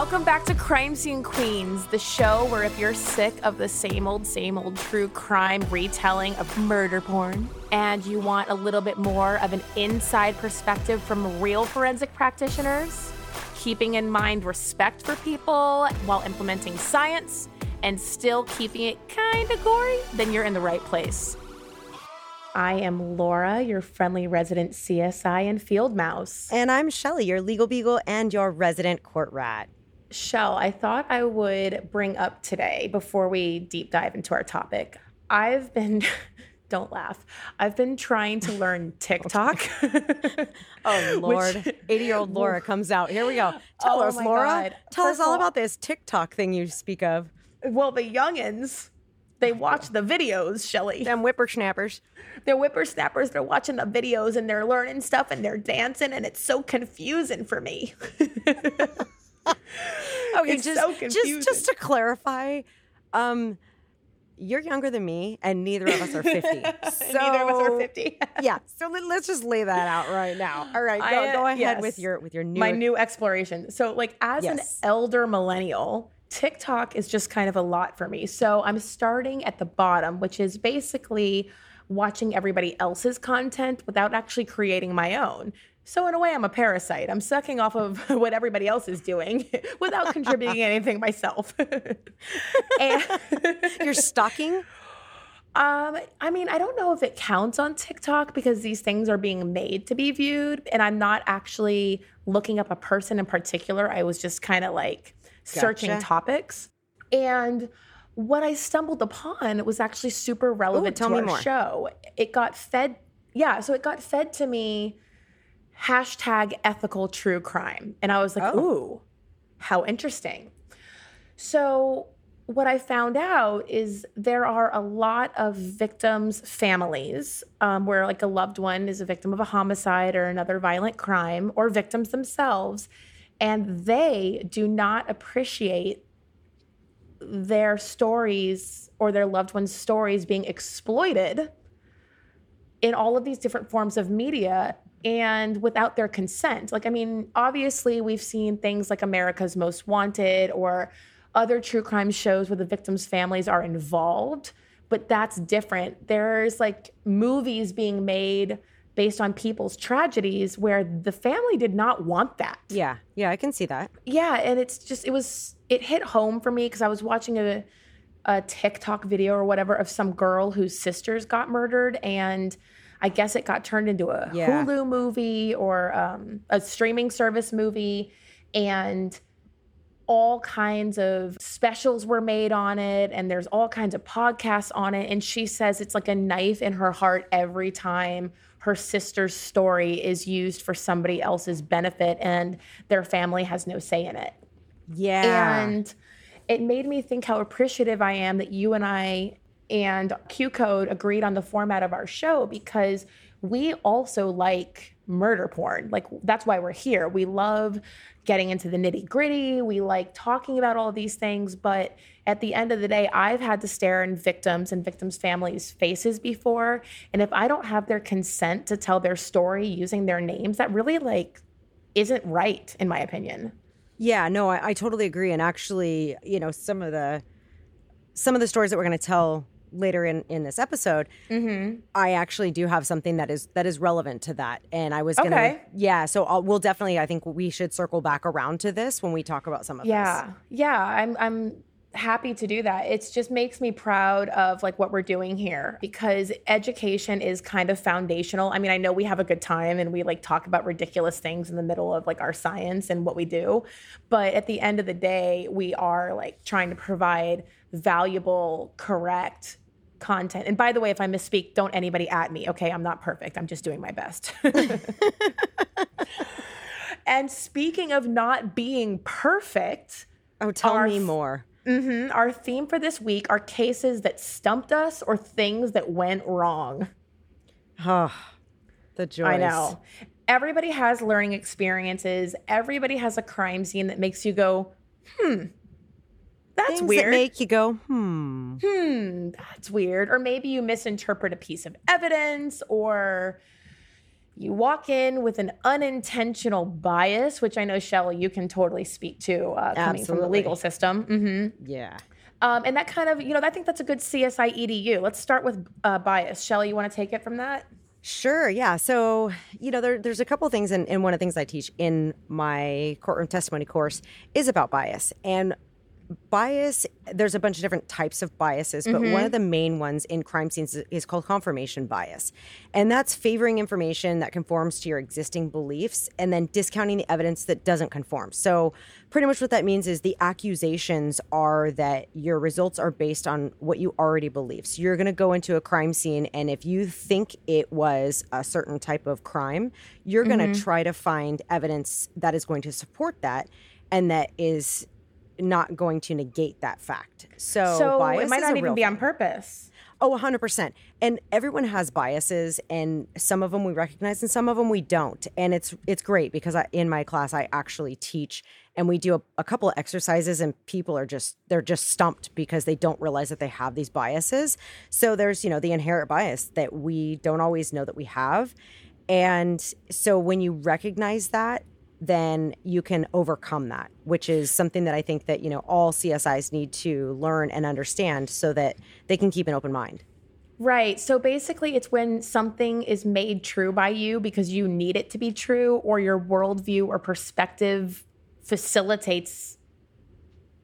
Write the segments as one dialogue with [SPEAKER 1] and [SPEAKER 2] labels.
[SPEAKER 1] Welcome back to Crime Scene Queens, the show where if you're sick of the same old, same old true crime retelling of murder porn and you want a little bit more of an inside perspective from real forensic practitioners, keeping in mind respect for people while implementing science and still keeping it kind of gory, then you're in the right place. I am Laura, your friendly resident CSI and field mouse.
[SPEAKER 2] And I'm Shelly, your legal beagle and your resident court rat.
[SPEAKER 1] Shell, I thought I would bring up today before we deep dive into our topic. I've been, don't laugh, I've been trying to learn TikTok.
[SPEAKER 2] oh, Lord. 80 year old Laura comes out. Here we go. Oh Tell
[SPEAKER 1] Oh
[SPEAKER 2] us,
[SPEAKER 1] my
[SPEAKER 2] Laura.
[SPEAKER 1] God.
[SPEAKER 2] Tell
[SPEAKER 1] First
[SPEAKER 2] us all
[SPEAKER 1] all-
[SPEAKER 2] about this TikTok thing you speak of.
[SPEAKER 1] well, the youngins, they oh, watch the videos, Shelly.
[SPEAKER 2] Them whippersnappers.
[SPEAKER 1] They're whippersnappers. They're watching the videos and they're learning stuff and they're dancing, and it's so confusing for me.
[SPEAKER 2] Okay,
[SPEAKER 1] It's
[SPEAKER 2] just,
[SPEAKER 1] so
[SPEAKER 2] just, just to clarify, um, you're younger than me, and neither of us are 50. so,
[SPEAKER 1] Neither of us are 50.
[SPEAKER 2] yeah. So let, us just lay that out right now. All right, go,
[SPEAKER 1] I,
[SPEAKER 2] go ahead
[SPEAKER 1] yes.
[SPEAKER 2] with your with your new.
[SPEAKER 1] my new exploration. So, like, as an elder millennial, TikTok is just kind of a lot for me. So, I'm starting at the bottom, which is basically watching everybody else's content without actually creating my own. So, in a way, I'm a parasite. I'm sucking off of what everybody else is doing without contributing anything myself. and
[SPEAKER 2] You're stalking.
[SPEAKER 1] um, I mean, I don't know if it counts on TikTok because these things are being made to be viewed, and I'm not actually looking up a person in particular. I was just kind of like searching
[SPEAKER 2] Gotcha.
[SPEAKER 1] topics, and what I stumbled upon was actually super relevant
[SPEAKER 2] tell
[SPEAKER 1] to
[SPEAKER 2] me
[SPEAKER 1] our
[SPEAKER 2] more.
[SPEAKER 1] show. It got fed, yeah. So it got fed to me. Hashtag ethical true crime, and I was like,
[SPEAKER 2] Oh.
[SPEAKER 1] ooh, how interesting. So, what I found out is there are a lot of victims' families um, where, like, a loved one is a victim of a homicide or another violent crime, or victims themselves, and they do not appreciate their stories or their loved ones' stories being exploited in all of these different forms of media and without their consent. Like, I mean, obviously, we've seen things like America's Most Wanted or other true crime shows where the victims' families are involved, but that's different. There's like movies being made based on people's tragedies where the family did not want that.
[SPEAKER 2] Yeah, yeah, I can see that.
[SPEAKER 1] Yeah, and it's just it was it hit home for me because I was watching a a TikTok video or whatever of some girl whose sisters got murdered, and I guess it got turned into a
[SPEAKER 2] Yeah.
[SPEAKER 1] Hulu movie or um, a streaming service movie, and all kinds of specials were made on it, and there's all kinds of podcasts on it. And she says it's like a knife in her heart every time her sister's story is used for somebody else's benefit, and their family has no say in it.
[SPEAKER 2] Yeah.
[SPEAKER 1] And it made me think how appreciative I am that you and I and QCODE agreed on the format of our show because we also like murder porn. Like, that's why we're here. We love getting into the nitty gritty. We like talking about all these things. But at the end of the day, I've had to stare in victims and victims' families' faces before. And if I don't have their consent to tell their story using their names, that really like isn't right, in my opinion.
[SPEAKER 2] Yeah, no, I, I totally agree. And actually, you know, some of the some of the stories that we're going to tell later in in this episode,
[SPEAKER 1] Mm-hmm.
[SPEAKER 2] I actually do have something that is that is relevant to that. And I was gonna,
[SPEAKER 1] Okay.
[SPEAKER 2] yeah. So I'll, we'll definitely, I think we should circle back around to this when we talk about some of
[SPEAKER 1] Yeah.
[SPEAKER 2] this.
[SPEAKER 1] Yeah. I'm I'm happy to do that. It just makes me proud of like what we're doing here because education is kind of foundational. I mean, I know we have a good time and we like talk about ridiculous things in the middle of like our science and what we do, but at the end of the day, we are like trying to provide valuable, correct content. And by the way, if I misspeak, don't anybody at me, okay? I'm not perfect. I'm just doing my best. and speaking of not being perfect,
[SPEAKER 2] Oh, tell
[SPEAKER 1] Our
[SPEAKER 2] me more.
[SPEAKER 1] Mhm. Our theme for this week are cases that stumped us or things that went wrong.
[SPEAKER 2] Oh, the joy.
[SPEAKER 1] I know. Everybody has learning experiences. Everybody has a crime scene that makes you go, hmm, that's
[SPEAKER 2] Things
[SPEAKER 1] weird.
[SPEAKER 2] that make you go, hmm.
[SPEAKER 1] hmm, that's weird. Or maybe you misinterpret a piece of evidence or you walk in with an unintentional bias, which I know Shelly, you can totally speak to uh, coming from the legal system. Mm-hmm.
[SPEAKER 2] Yeah.
[SPEAKER 1] Um, and that kind of, you know, I think that's a good CSI EDU. Let's start with uh, bias. Shelly, you want to take it from that?
[SPEAKER 2] Sure. Yeah. So, you know, there, there's a couple of things, and, and one of the things I teach in my courtroom testimony course is about bias. And bias, there's a bunch of different types of biases, but one of mm-hmm. the main ones in crime scenes is, called confirmation bias. And that's favoring information that conforms to your existing beliefs and then discounting the evidence that doesn't conform. So, pretty much what that means is the accusations are that your results are based on what you already believe. So, you're going to go into a crime scene, and if you think it was a certain type of crime, you're going to mm-hmm. try to find evidence that is going to support that and that is not going to negate that fact. So,
[SPEAKER 1] so
[SPEAKER 2] bias
[SPEAKER 1] it might not even be on purpose.
[SPEAKER 2] Oh, 100%. And everyone has biases and some of them we recognize and some of them we don't. And it's it's great because I, in my class I actually teach and we do a, a couple of exercises and people are just they're just stumped because they don't realize that they have these biases. So there's, you know, the inherent bias that we don't always know that we have. And so when you recognize that then you can overcome that, which is something that I think that, you know, all CSIs need to learn and understand so that they can keep an open mind.
[SPEAKER 1] Right. So basically, it's when something is made true by you because you need it to be true, or your worldview or perspective facilitates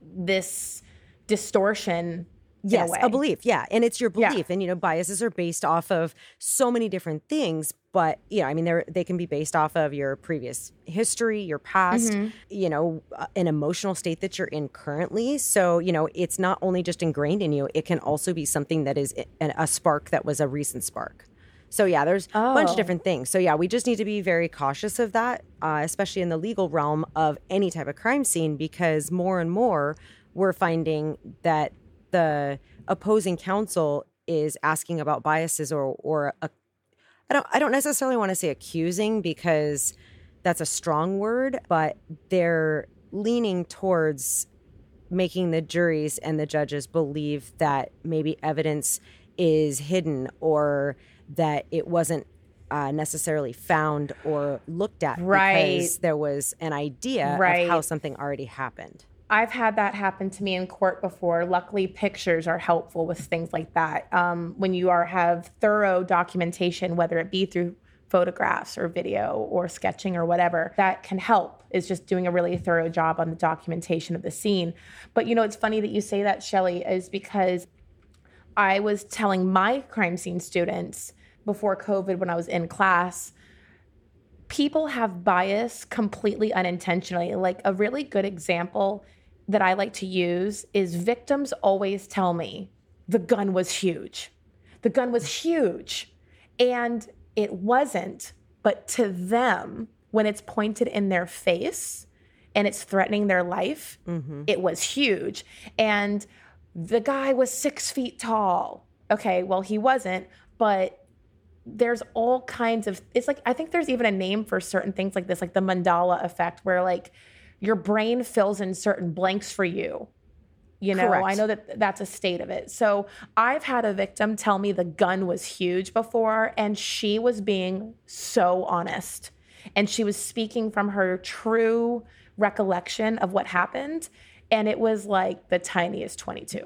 [SPEAKER 1] this distortion.
[SPEAKER 2] Yes,
[SPEAKER 1] way.
[SPEAKER 2] a, belief. Yeah. And it's your
[SPEAKER 1] Yeah.
[SPEAKER 2] belief. And, you know, biases are based off of so many different things. But, you know, I mean, they're, they can be based off of your previous history, your past,
[SPEAKER 1] Mm-hmm.
[SPEAKER 2] you know, uh, an emotional state that you're in currently. So, you know, it's not only just ingrained in you, it can also be something that is a, a spark that was a recent spark. So, yeah, there's a bunch
[SPEAKER 1] Oh.
[SPEAKER 2] of different things. So, yeah, we just need to be very cautious of that, uh, especially in the legal realm of any type of crime scene, because more and more we're finding that the opposing counsel is asking about biases or or a, I don't I don't necessarily want to say accusing because that's a strong word, but they're leaning towards making the juries and the judges believe that maybe evidence is hidden or that it wasn't uh, necessarily found or looked at
[SPEAKER 1] Right.
[SPEAKER 2] because there was an idea
[SPEAKER 1] Right.
[SPEAKER 2] of how something already happened.
[SPEAKER 1] I've had that happen to me in court before. Luckily, pictures are helpful with things like that. Um, when you are have thorough documentation, whether it be through photographs or video or sketching or whatever, that can help. Is just doing a really thorough job on the documentation of the scene. But you know, it's funny that you say that, Shelly, is because I was telling my crime scene students before COVID when I was in class people have bias completely unintentionally. Like a really good example that I like to use is victims always tell me the gun was huge. The gun was huge. And it wasn't, but to them, when it's pointed in their face and it's threatening their life, mm-hmm. it was huge. And the guy was six feet tall. Okay, well, he wasn't, but there's all kinds of it's like i think there's even a name for certain things like this like the Mandela effect where like your brain fills in certain blanks for you. You know
[SPEAKER 2] Correct.
[SPEAKER 1] i know that that's a state of it. So i've had a victim tell me the gun was huge before and she was being so honest. And she was speaking from her true recollection of what happened and it was like the tiniest 22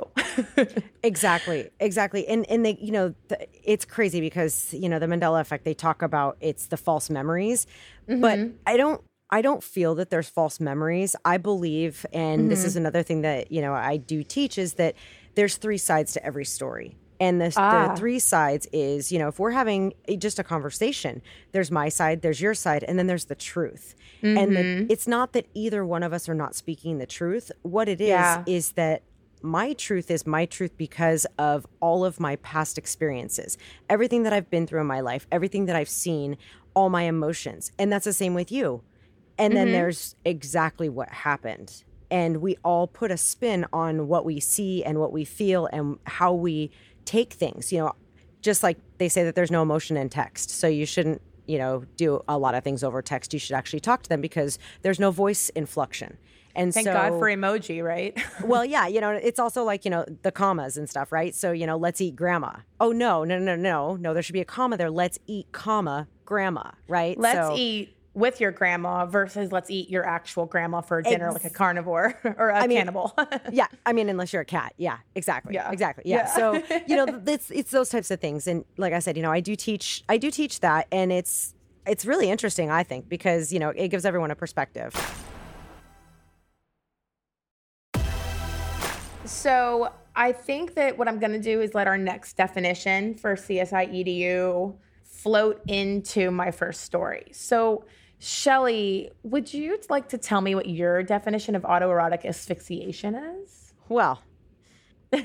[SPEAKER 2] Exactly, exactly, and and they, you know, the, it's crazy because you know the Mandela effect. They talk about it's the false memories, but mm-hmm. I don't, I don't feel that there's false memories. I believe, and this is another thing that you know I do teach is that there's three sides to every story. And the,
[SPEAKER 1] Ah.
[SPEAKER 2] the three sides is, you know, if we're having just a conversation, there's my side, there's your side, and then there's the truth. And the, it's not that either one of us are not speaking the truth. What it is
[SPEAKER 1] Yeah.
[SPEAKER 2] is that my truth is my truth because of all of my past experiences, everything that I've been through in my life, everything that I've seen, all my emotions. And that's the same with you. And then mm-hmm. there's exactly what happened. And we all put a spin on what we see and what we feel and how we take things. You know, just like they say that there's no emotion in text. So you shouldn't, you know, do a lot of things over text. You should actually talk to them because there's no voice inflection. And
[SPEAKER 1] thank
[SPEAKER 2] so,
[SPEAKER 1] god for emoji right
[SPEAKER 2] well, yeah, you know, it's also like, you know, the commas and stuff, right? So, you know, let's eat grandma. Oh, no, no, no, no, no. There should be a comma there. Let's eat, comma, grandma, right?
[SPEAKER 1] Let's
[SPEAKER 2] So-
[SPEAKER 1] eat with your grandma versus let's eat your actual grandma for dinner,
[SPEAKER 2] Ex-
[SPEAKER 1] like a carnivore or a
[SPEAKER 2] mean,
[SPEAKER 1] cannibal.
[SPEAKER 2] yeah i mean unless you're a cat yeah exactly
[SPEAKER 1] Yeah.
[SPEAKER 2] exactly yeah,
[SPEAKER 1] Yeah.
[SPEAKER 2] so you know it's it's those types of things and like i said you know i do teach i do teach that and it's it's really interesting i think because you know it gives everyone a perspective
[SPEAKER 1] So I think that what I'm going to do is let our next definition for CSI EDU float into my first story. So, Shelly, would you like to tell me what your definition of autoerotic asphyxiation is?
[SPEAKER 2] well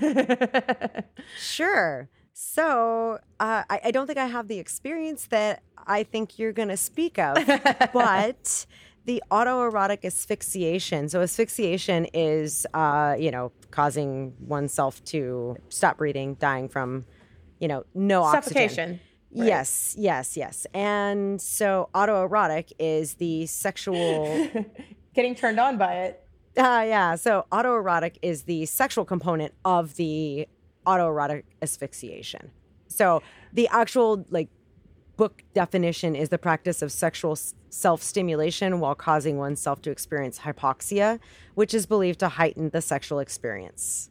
[SPEAKER 2] sure so uh, I, I don't think i have the experience that i think you're going to speak of but the autoerotic asphyxiation so asphyxiation is uh, you know causing oneself to stop breathing dying from you know no oxygen
[SPEAKER 1] Suffocation. Right?
[SPEAKER 2] yes yes yes and so autoerotic is the sexual
[SPEAKER 1] Getting turned on by it.
[SPEAKER 2] uh, yeah. So autoerotic is the sexual component of the autoerotic asphyxiation. So the actual like book definition is the practice of sexual self stimulation while causing oneself to experience hypoxia, which is believed to heighten the sexual experience.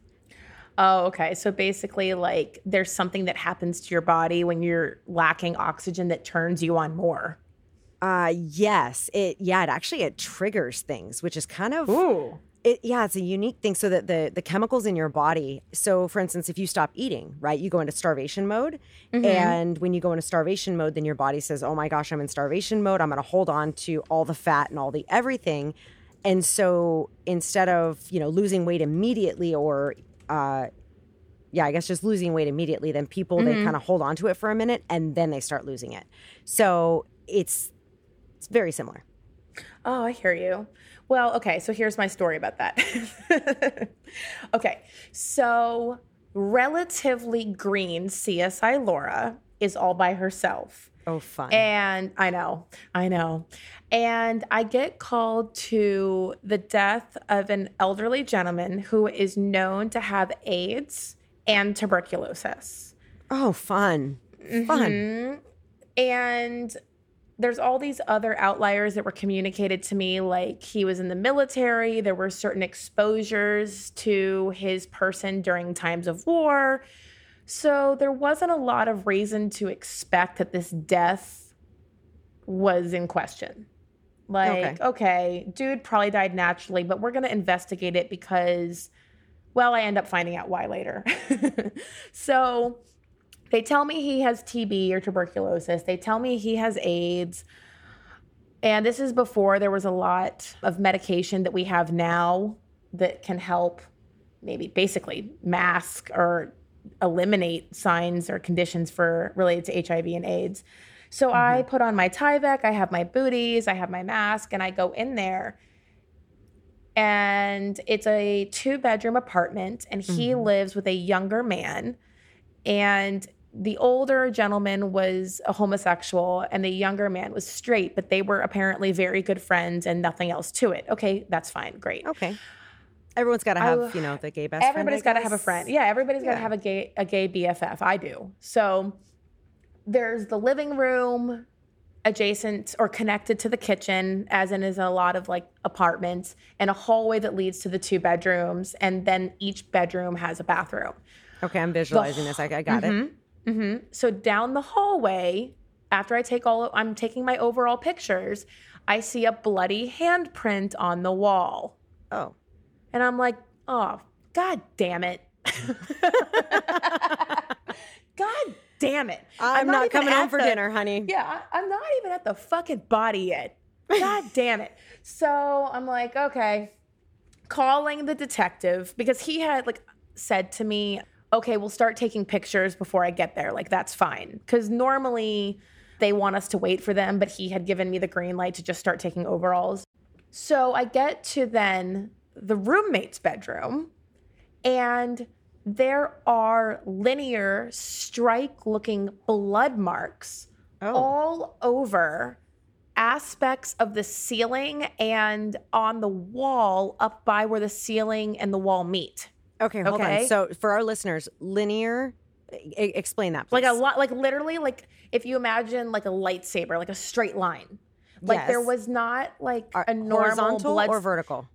[SPEAKER 1] Oh, okay. So basically, like there's something that happens to your body when you're lacking oxygen that turns you on more.
[SPEAKER 2] Uh yes, it yeah, it actually it triggers things, which is kind of
[SPEAKER 1] Ooh.
[SPEAKER 2] It, yeah, it's a unique thing. So that the the chemicals in your body. So, for instance, if you stop eating, right, you go into starvation mode, and when you go into starvation mode, then your body says, "Oh my gosh, I'm in starvation mode. I'm going to hold on to all the fat and all the everything." And so, instead of you know losing weight immediately, or uh, yeah, I guess just losing weight immediately, then people they kind of hold on to it for a minute and then they start losing it. So it's it's very similar.
[SPEAKER 1] Oh, I hear you. Well, okay, so here's my story about that. okay, so relatively green CSI Laura is all by herself.
[SPEAKER 2] Oh, fun.
[SPEAKER 1] And I know, I know. And I get called to the death of an elderly gentleman who is known to have AIDS and tuberculosis.
[SPEAKER 2] oh, fun. Fun.
[SPEAKER 1] Mhm. And there's all these other outliers that were communicated to me like he was in the military there were certain exposures to his person during times of war so there wasn't a lot of reason to expect that this death was in question like
[SPEAKER 2] Okay.
[SPEAKER 1] okay, dude probably died naturally but we're going to investigate it because well i end up finding out why later so they tell me he has TB or tuberculosis. They tell me he has AIDS. And this is before there was a lot of medication that we have now that can help maybe basically mask or eliminate signs or conditions for related to HIV and AIDS. So I mm-hmm. put on my Tyvek, I have my booties, I have my mask, and I go in there. And it's a two bedroom apartment, and he mm-hmm. lives with a younger man. And the older gentleman was a homosexual and the younger man was straight, but they were apparently very good friends and nothing else to it. Okay, that's fine. Great.
[SPEAKER 2] Okay. Everyone's got to have,
[SPEAKER 1] will-
[SPEAKER 2] you know, the gay best
[SPEAKER 1] Everybody's got to have a friend. Yeah, everybody's got to have a gay a gay BFF. I do. So there's the living room adjacent or connected to the kitchen, as in is a lot of like apartments, and a hallway that leads to the two bedrooms, and then each bedroom has a bathroom.
[SPEAKER 2] Okay, I'm visualizing this. I, I got it.
[SPEAKER 1] hmm So down the hallway, after I take all, I'm taking my overall pictures. I see a bloody handprint on the wall,
[SPEAKER 2] Oh.
[SPEAKER 1] And I'm like, oh, god damn it, god damn it!
[SPEAKER 2] I'm, not,
[SPEAKER 1] even
[SPEAKER 2] coming home for
[SPEAKER 1] the-
[SPEAKER 2] dinner, honey.
[SPEAKER 1] Yeah, I- I'm not even at the fucking body yet. God damn it! So I'm like, okay, calling the detective because he had like said to me, okay, we'll start taking pictures before I get there. Like, that's fine. Because normally they want us to wait for them, but he had given me the green light to just start taking overalls. So I get to then the roommate's bedroom, and there are linear strike looking blood marks
[SPEAKER 2] Oh.
[SPEAKER 1] all over aspects of the ceiling and on the wall up by where the ceiling and the wall meet.
[SPEAKER 2] Okay, hold
[SPEAKER 1] Okay.
[SPEAKER 2] on. So for our listeners, linear E- explain that,
[SPEAKER 1] like a lot like literally like if you imagine like a lightsaber like a straight line like there was not like a normal
[SPEAKER 2] horizontal
[SPEAKER 1] blood
[SPEAKER 2] or vertical.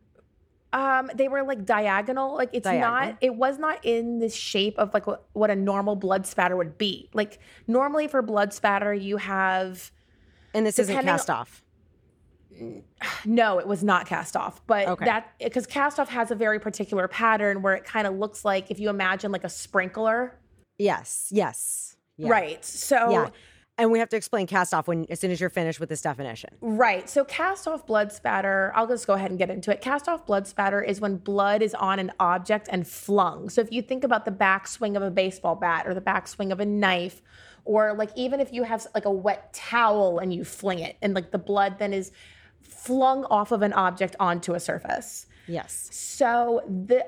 [SPEAKER 1] Um they were like diagonal like it's
[SPEAKER 2] Diagonal.
[SPEAKER 1] not it was not in the shape of like what, what a normal blood spatter would be like normally for blood spatter you have
[SPEAKER 2] And this isn't cast off.
[SPEAKER 1] no it was not cast off but
[SPEAKER 2] Okay.
[SPEAKER 1] that because cast off has a very particular pattern where it kind of looks like if you imagine like a sprinkler
[SPEAKER 2] Yes. Yes. Yeah.
[SPEAKER 1] right so
[SPEAKER 2] Yeah. And we have to explain cast off when as soon as you're finished with this definition.
[SPEAKER 1] Right. So cast off blood spatter, I'll just go ahead and get into it. Cast off blood spatter is when blood is on an object and flung. So if you think about the backswing of a baseball bat or the backswing of a knife, or like even if you have like a wet towel and you fling it and like the blood then is flung off of an object onto a surface.
[SPEAKER 2] Yes.
[SPEAKER 1] So the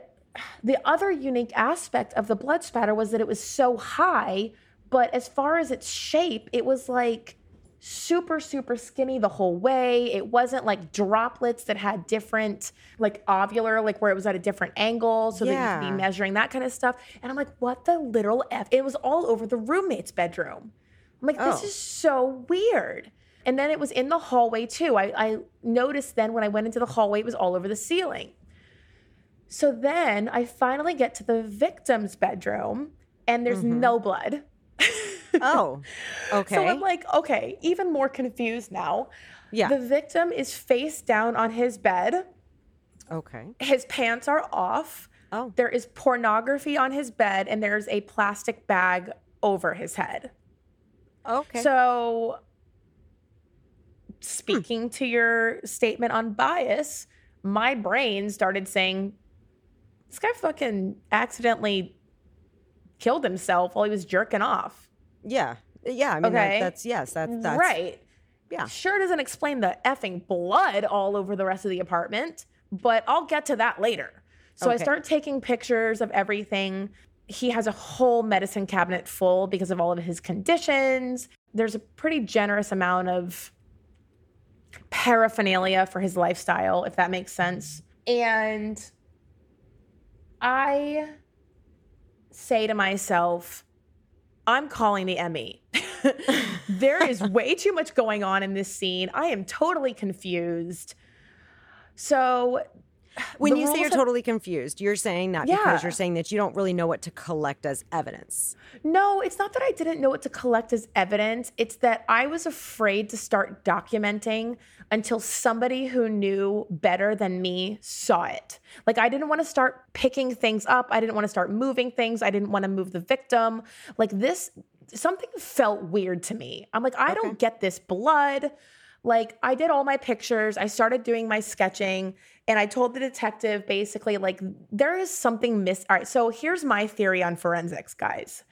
[SPEAKER 1] the other unique aspect of the blood spatter was that it was so high, but as far as its shape, it was like super super skinny the whole way. It wasn't like droplets that had different like ovular like where it was at a different angle so that you could be measuring that kind of stuff. And I'm like, what the literal f? It was all over the roommate's bedroom. I'm like, this
[SPEAKER 2] Oh.
[SPEAKER 1] is so weird. And then it was in the hallway too. I, I noticed then when I went into the hallway, it was all over the ceiling. So then I finally get to the victim's bedroom and there's mm-hmm. no blood.
[SPEAKER 2] Oh. Okay.
[SPEAKER 1] So I'm like, okay, even more confused now.
[SPEAKER 2] yeah.
[SPEAKER 1] The victim is face down on his bed.
[SPEAKER 2] okay.
[SPEAKER 1] His pants are off.
[SPEAKER 2] Oh.
[SPEAKER 1] There is pornography on his bed and there's a plastic bag over his head.
[SPEAKER 2] Okay.
[SPEAKER 1] So, speaking to your statement on bias, my brain started saying, this guy fucking accidentally killed himself while he was jerking off.
[SPEAKER 2] yeah. Yeah. I mean, that- that's yes. That's that's
[SPEAKER 1] right.
[SPEAKER 2] Yeah.
[SPEAKER 1] Sure doesn't explain the effing blood all over the rest of the apartment, but I'll get to that later. So I start taking pictures of everything. He has a whole medicine cabinet full because of all of his conditions. There's a pretty generous amount of paraphernalia for his lifestyle, if that makes sense. And I say to myself, I'm calling the ME. there is way too much going on in this scene. I am totally confused. So,
[SPEAKER 2] When
[SPEAKER 1] the
[SPEAKER 2] you say you're
[SPEAKER 1] of-
[SPEAKER 2] totally confused, you're saying that
[SPEAKER 1] Yeah.
[SPEAKER 2] because you're saying that you don't really know what to collect as evidence.
[SPEAKER 1] No, it's not that I didn't know what to collect as evidence. It's that I was afraid to start documenting until somebody who knew better than me saw it. Like, I didn't want to start picking things up. I didn't want to start moving things. I didn't want to move the victim. Like, this, something felt weird to me. I'm like, I don't get this blood. Like, I did all my pictures, I started doing my sketching, and I told the detective basically, like, there is something miss. All right, so here's my theory on forensics, guys.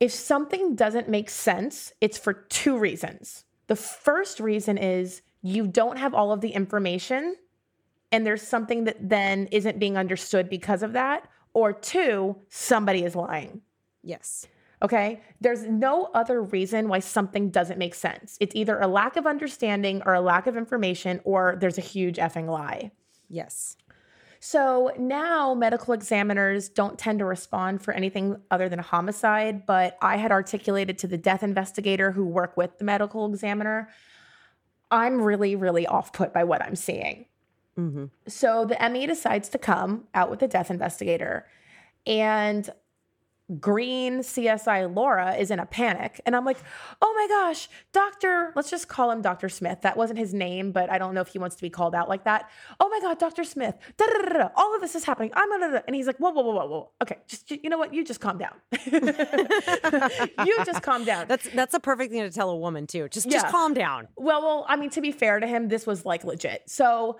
[SPEAKER 1] If something doesn't make sense, it's for two reasons. The first reason is you don't have all of the information, and there's something that then isn't being understood because of that. Or two, somebody is lying.
[SPEAKER 2] Yes.
[SPEAKER 1] Okay. There's no other reason why something doesn't make sense. It's either a lack of understanding or a lack of information, or there's a huge effing lie.
[SPEAKER 2] Yes.
[SPEAKER 1] So now medical examiners don't tend to respond for anything other than a homicide, but I had articulated to the death investigator who work with the medical examiner, I'm really, really off put by what I'm seeing.
[SPEAKER 2] Mm-hmm.
[SPEAKER 1] So the ME decides to come out with the death investigator, and green CSI Laura is in a panic. And I'm like, oh my gosh, Dr. Let's just call him Dr. Smith. That wasn't his name, but I don't know if he wants to be called out like that. Oh my God, Dr. Smith. Da, da, da, da, da. All of this is happening. I'm gonna, and he's like, whoa, whoa, whoa, whoa, whoa. Okay, just you know what? You just calm down. you just calm down.
[SPEAKER 2] That's that's a perfect thing to tell a woman too. Just just calm down.
[SPEAKER 1] Well, well, I mean, to be fair to him, this was like legit. So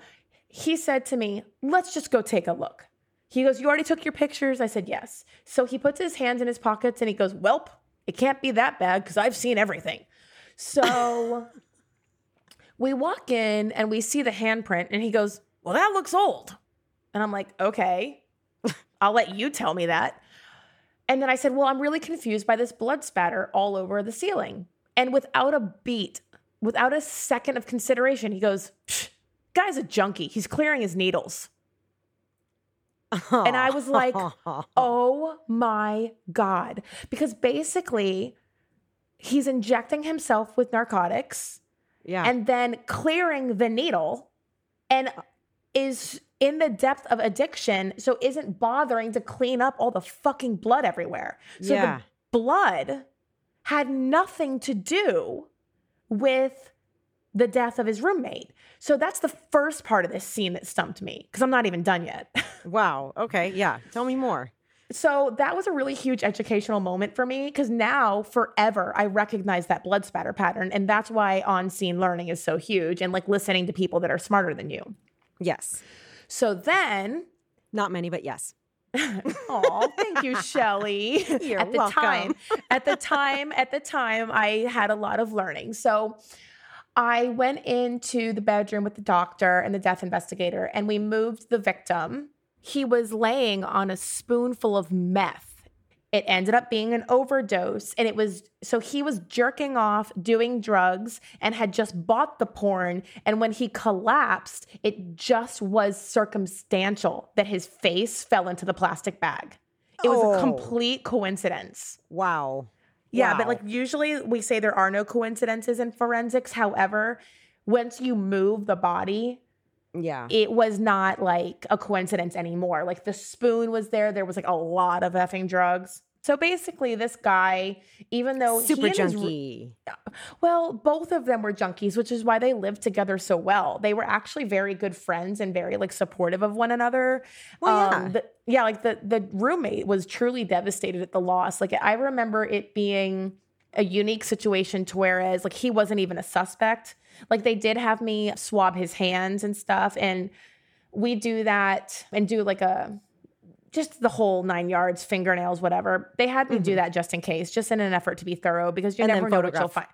[SPEAKER 1] he said to me, let's just go take a look. He goes, You already took your pictures? I said, Yes. So he puts his hands in his pockets and he goes, Welp, it can't be that bad because I've seen everything. So we walk in and we see the handprint and he goes, Well, that looks old. And I'm like, Okay, I'll let you tell me that. And then I said, Well, I'm really confused by this blood spatter all over the ceiling. And without a beat, without a second of consideration, he goes, "Psh, Guy's a junkie. He's clearing his needles. And I was like, oh my God. Because basically, he's injecting himself with narcotics
[SPEAKER 2] yeah.
[SPEAKER 1] and then clearing the needle and is in the depth of addiction. So isn't bothering to clean up all the fucking blood everywhere. So
[SPEAKER 2] Yeah.
[SPEAKER 1] the blood had nothing to do with the death of his roommate. So that's the first part of this scene that stumped me because I'm not even done yet.
[SPEAKER 2] wow. Okay. Yeah. Tell me more.
[SPEAKER 1] So that was a really huge educational moment for me because now forever I recognize that blood spatter pattern. And that's why on scene learning is so huge and like listening to people that are smarter than you.
[SPEAKER 2] Yes.
[SPEAKER 1] So then,
[SPEAKER 2] Not many, but yes.
[SPEAKER 1] oh, thank you, Shelly.
[SPEAKER 2] You're
[SPEAKER 1] at the
[SPEAKER 2] welcome.
[SPEAKER 1] time, at the time, at the time, I had a lot of learning. So I went into the bedroom with the doctor and the death investigator, and we moved the victim. He was laying on a spoonful of meth. It ended up being an overdose, and it was so he was jerking off, doing drugs, and had just bought the porn. And when he collapsed, it just was circumstantial that his face fell into the plastic bag. It was
[SPEAKER 2] Oh.
[SPEAKER 1] a complete coincidence.
[SPEAKER 2] Wow.
[SPEAKER 1] Yeah, but like usually we say there are no coincidences in forensics. However, once you move the body,
[SPEAKER 2] Yeah.
[SPEAKER 1] it was not like a coincidence anymore. Like the spoon was there, there was like a lot of effing drugs. So basically, this guy, even though he
[SPEAKER 2] Super
[SPEAKER 1] and his-
[SPEAKER 2] junkie.
[SPEAKER 1] well, both of them were junkies, which is why they lived together so well. They were actually very good friends and very like supportive of one another.
[SPEAKER 2] Well, um, yeah.
[SPEAKER 1] the, yeah, like the the roommate was truly devastated at the loss. Like I remember it being a unique situation to whereas like he wasn't even a suspect. Like they did have me swab his hands and stuff, and we do that and do like a just the whole nine yards, fingernails, whatever. They had me do that just in case, just in an effort to be thorough because you
[SPEAKER 2] Mm-hmm. And
[SPEAKER 1] never know what you'll
[SPEAKER 2] photograph.
[SPEAKER 1] find.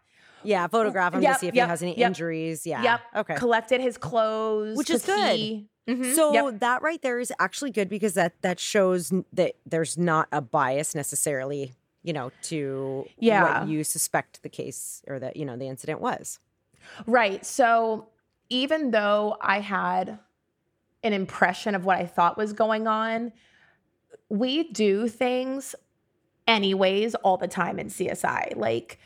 [SPEAKER 2] Yeah. Photograph him
[SPEAKER 1] Yep,
[SPEAKER 2] to see if
[SPEAKER 1] yep,
[SPEAKER 2] he has any
[SPEAKER 1] yep.
[SPEAKER 2] injuries. Yeah.
[SPEAKER 1] Yep.
[SPEAKER 2] Okay.
[SPEAKER 1] Collected his clothes,
[SPEAKER 2] Which is good.
[SPEAKER 1] he- Mhm.
[SPEAKER 2] So that right there is actually good because that that shows that there's not a bias necessarily, you know, to
[SPEAKER 1] Yeah.
[SPEAKER 2] what you suspect the case or that you know the incident was.
[SPEAKER 1] Right. So even though I had an impression of what I thought was going on, we do things anyways all the time in CSI. Like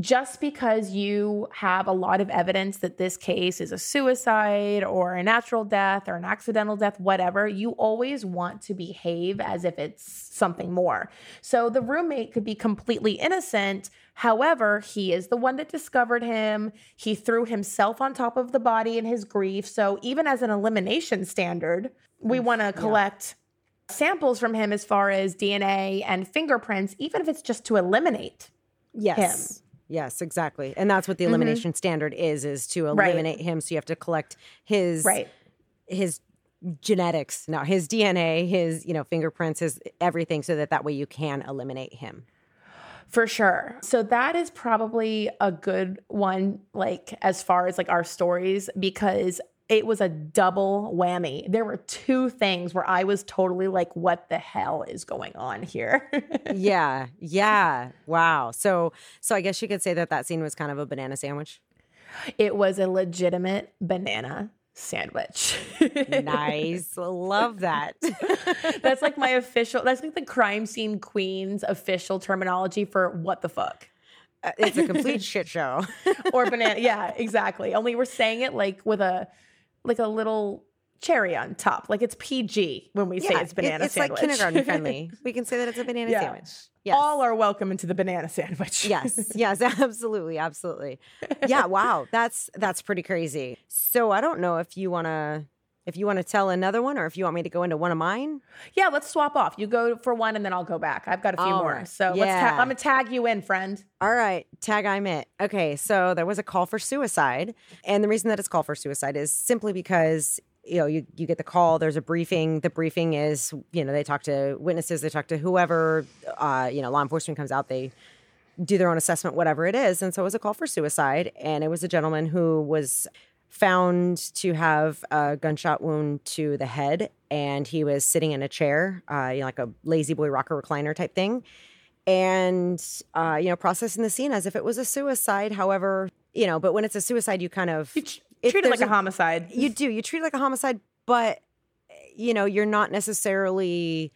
[SPEAKER 1] just because you have a lot of evidence that this case is a suicide or a natural death or an accidental death, whatever, you always want to behave as if it's something more. So the roommate could be completely innocent. However, he is the one that discovered him. He threw himself on top of the body in his grief. So even as an elimination standard, we want to collect samples from him as far as DNA and fingerprints, even if it's just to eliminate.
[SPEAKER 2] Yes. Yes, exactly. And that's what the elimination standard is is to
[SPEAKER 1] Mm-hmm. Right.
[SPEAKER 2] eliminate him so you have to collect his
[SPEAKER 1] Right.
[SPEAKER 2] his genetics, no, his DNA, his, you know, fingerprints, his everything so that that way you can eliminate him.
[SPEAKER 1] For sure. So that is probably a good one, like as far as like our stories, because it was a double whammy. There were two things where I was totally like, what the hell is going on here?
[SPEAKER 2] yeah. Yeah. Wow. So so I guess you could say that that scene was kind of a banana sandwich.
[SPEAKER 1] it was a legitimate banana sandwich.
[SPEAKER 2] nice. Love that.
[SPEAKER 1] that's like my official, that's like the crime scene queen's official terminology for what the fuck.
[SPEAKER 2] Uh, it's a complete shit show.
[SPEAKER 1] or banana. Yeah, exactly. Only we're saying it like with a like a little cherry on top. Like it's PG when we say it's banana
[SPEAKER 2] it's
[SPEAKER 1] sandwich.
[SPEAKER 2] like kindergarten friendly. We can say that it's a banana
[SPEAKER 1] Yeah.
[SPEAKER 2] sandwich. Yes.
[SPEAKER 1] All are welcome into the banana sandwich.
[SPEAKER 2] yes yes absolutely absolutely yeah wow that's that's pretty crazy so i don't know if you want to if you want to tell another one or if you want me to go into one of mine
[SPEAKER 1] yeah. Let's swap off. You go for one, and then I'll go back. I've got a few
[SPEAKER 2] All
[SPEAKER 1] more.
[SPEAKER 2] right.
[SPEAKER 1] So let's.
[SPEAKER 2] Yeah.
[SPEAKER 1] Ta- I'm gonna tag you in, friend.
[SPEAKER 2] all right tag i'm it okay so there was a call for suicide and the reason that it's called for suicide is simply because you know you, you get the call there's a briefing the briefing is you know they talk to witnesses they talk to whoever uh, you know law enforcement comes out they do their own assessment, whatever it is. And so it was a call for suicide. And it was a gentleman who was found to have a gunshot wound to the head. And he was sitting in a chair, uh, you know, like a La-Z-Boy rocker recliner type thing. And, uh, you know, processing the scene as if it was a suicide. However, you know, but when it's a suicide, you kind of
[SPEAKER 1] You tr- treat it like
[SPEAKER 2] there's
[SPEAKER 1] a homicide.
[SPEAKER 2] you do. You treat it like a homicide, but you know, you're not necessarily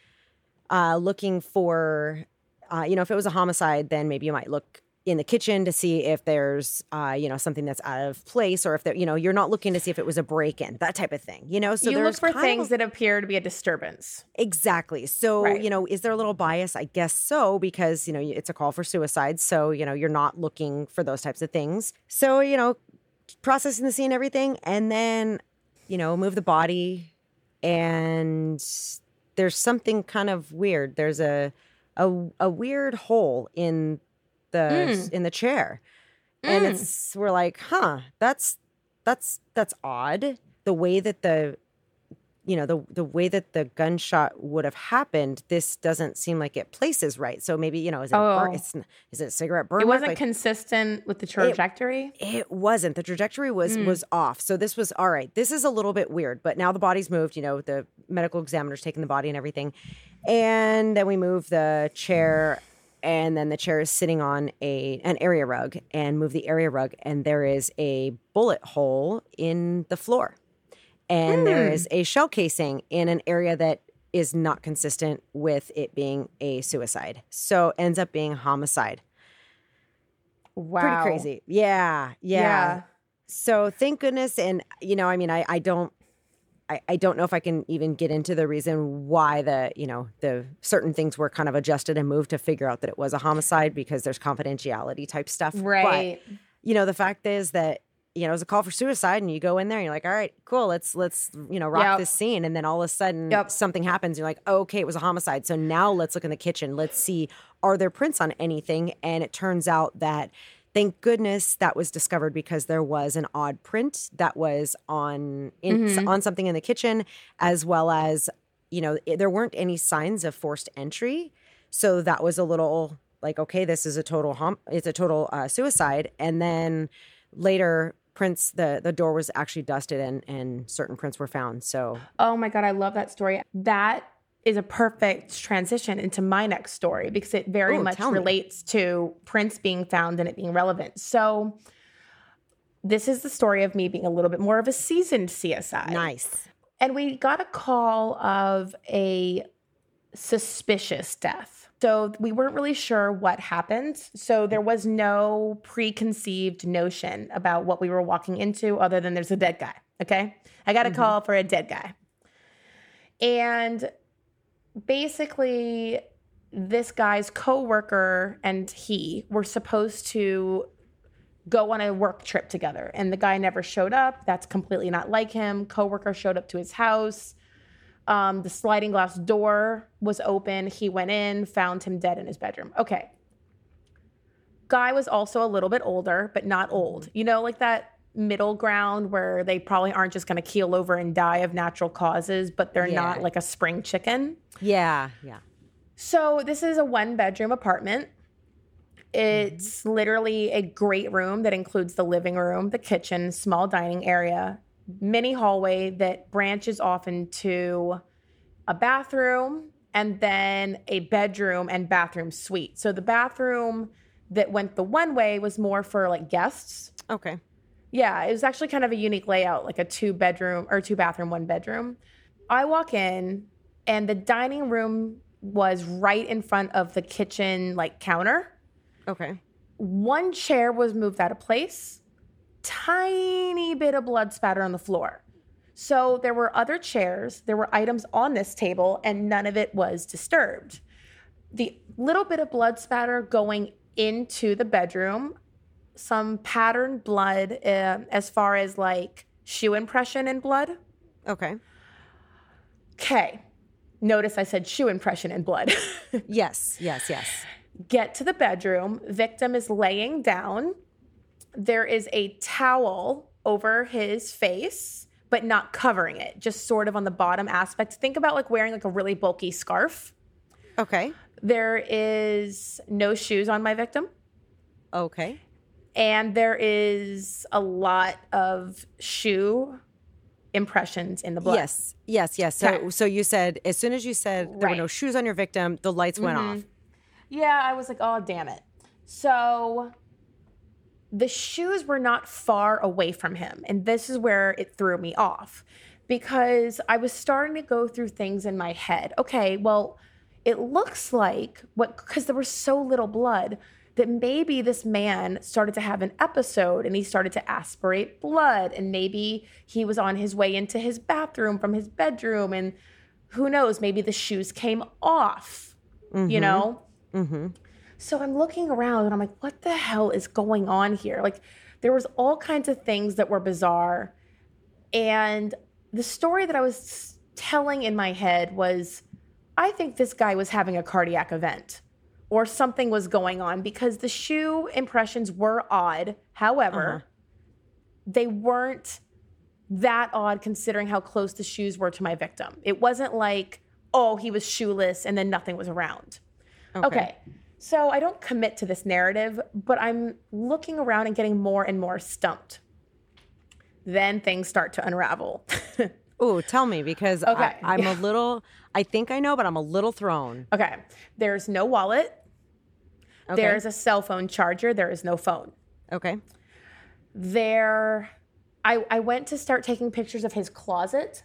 [SPEAKER 2] uh, looking for, uh, you know, if it was a homicide, then maybe you might look in the kitchen to see if there's, uh, you know, something that's out of place, or if there, you know, you're not looking to see if it was a break-in, that type of thing. You know, so
[SPEAKER 1] you look for things
[SPEAKER 2] of-
[SPEAKER 1] that appear to be a disturbance.
[SPEAKER 2] Exactly. So,
[SPEAKER 1] Right.
[SPEAKER 2] you know, is there a little bias? I guess so, because, you know, it's a call for suicide. So, you know, you're not looking for those types of things. So, you know, processing the scene, everything, and then, you know, move the body. And there's something kind of weird. There's a, a, a weird hole in the,
[SPEAKER 1] Mm.
[SPEAKER 2] in the chair. And
[SPEAKER 1] Mm.
[SPEAKER 2] it's, we're like, huh, that's, that's, that's odd. The way that the, you know the the way that the gunshot would have happened this doesn't seem like it places right so maybe you know is it burn,
[SPEAKER 1] Oh.
[SPEAKER 2] it's, is it a cigarette burn
[SPEAKER 1] It wasn't
[SPEAKER 2] Like,
[SPEAKER 1] consistent with the trajectory.
[SPEAKER 2] it wasn't the trajectory was
[SPEAKER 1] Mm.
[SPEAKER 2] was off so this was all right this is a little bit weird but now the body's moved you know the medical examiner's taking the body and everything and then we move the chair and then the chair is sitting on a an area rug and move the area rug and there is a bullet hole in the floor and there
[SPEAKER 1] Hmm.
[SPEAKER 2] is a shell casing in an area that is not consistent with it being a suicide so ends up being homicide
[SPEAKER 1] wow.
[SPEAKER 2] pretty crazy yeah yeah,
[SPEAKER 1] Yeah.
[SPEAKER 2] so thank goodness and you know i mean i i don't I, I don't know if I can even get into the reason why the you know the certain things were kind of adjusted and moved to figure out that it was a homicide because there's confidentiality type stuff.
[SPEAKER 1] Right.
[SPEAKER 2] But, you know the fact is that you know it was a call for suicide and you go in there and you're like all right cool let's let's you know rock
[SPEAKER 1] Yep.
[SPEAKER 2] this scene and then all of a sudden
[SPEAKER 1] Yep.
[SPEAKER 2] something happens you're like okay it was a homicide so now let's look in the kitchen let's see are there prints on anything and it turns out that thank goodness that was discovered because there was an odd print that was on in,
[SPEAKER 1] Mhm.
[SPEAKER 2] on something in the kitchen as well as you know it- there weren't any signs of forced entry so that was a little like okay this is a total hom- it's a total uh, suicide and then later prints the the door was actually dusted and and certain prints were found so
[SPEAKER 1] Oh my God, I love that story. That is a perfect transition into my next story because it very
[SPEAKER 2] Ooh,
[SPEAKER 1] much
[SPEAKER 2] me.
[SPEAKER 1] relates to prints being found and it being relevant. So, this is the story of me being a little bit more of a seasoned CSI.
[SPEAKER 2] nice
[SPEAKER 1] And we got a call of a suspicious death. So we weren't really sure what happened. So there was no preconceived notion about what we were walking into other than there's a dead guy. Okay. I got a
[SPEAKER 2] Mhm.
[SPEAKER 1] call for a dead guy. And basically, this guy's coworker and he were supposed to go on a work trip together and the guy never showed up. That's completely not like him. Coworker showed up to his house. Um, the sliding glass door was open. He went in found him dead in his bedroom. Okay. Guy was also a little bit older but not old. You know like that middle ground where they probably aren't just going to keel over and die of natural causes but they're
[SPEAKER 2] Yeah.
[SPEAKER 1] not like a spring chicken
[SPEAKER 2] yeah yeah
[SPEAKER 1] so this is a one bedroom apartment. It's mm-hmm. literally a great room that includes the living room, the kitchen, small dining area, mini hallway that branches off into a bathroom and then a bedroom and bathroom suite. So the bathroom that went the one way was more for like guests.
[SPEAKER 2] okay
[SPEAKER 1] Yeah, it was actually kind of a unique layout, like a two bedroom or two bathroom, one bedroom. I walk in and the dining room was right in front of the kitchen like counter.
[SPEAKER 2] okay
[SPEAKER 1] One chair was moved out of place. Tiny bit of blood spatter on the floor. So there were other chairs, there were items on this table and none of it was disturbed. The little bit of blood spatter going into the bedroom, some patterned blood uh, as far as like shoe impression in blood.
[SPEAKER 2] okay
[SPEAKER 1] Okay. Notice I said shoe impression in blood.
[SPEAKER 2] yes yes yes
[SPEAKER 1] Get to the bedroom. Victim is laying down. There is a towel over his face, but not covering it, just sort of on the bottom aspect. Think about like wearing like a really bulky scarf.
[SPEAKER 2] okay
[SPEAKER 1] There is no shoes on my victim.
[SPEAKER 2] okay
[SPEAKER 1] And there is a lot of shoe impressions in the blood.
[SPEAKER 2] yes yes yes so
[SPEAKER 1] Okay.
[SPEAKER 2] so you said as soon as you said there were no shoes on your victim the lights went
[SPEAKER 1] Mhm.
[SPEAKER 2] off
[SPEAKER 1] Yeah, I was like, oh, damn it. So the shoes were not far away from him. And this is where it threw me off. because I was starting to go through things in my head. Okay, well, it looks like what because there was so little blood that maybe this man started to have an episode and he started to aspirate blood and maybe he was on his way into his bathroom from his bedroom and who knows maybe the shoes came off mm-hmm. you know mm-hmm. so i'm looking around and i'm like what the hell is going on here like there was all kinds of things that were bizarre and the story that i was telling in my head was i think this guy was having a cardiac event or something was going on because the shoe impressions were odd. However, uh-huh. they weren't that odd considering how close the shoes were to my victim. It wasn't like, oh, he was shoeless and then nothing was around. Okay. okay. So I don't commit to this narrative, but I'm looking around and getting more and more stumped. Then things start to unravel.
[SPEAKER 2] Oh, tell me because okay. I, am a little. I think I know, but I'm a little thrown.
[SPEAKER 1] Okay, there's no wallet. Okay. There's a cell phone charger. There is no phone.
[SPEAKER 2] Okay.
[SPEAKER 1] There, I I went to start taking pictures of his closet.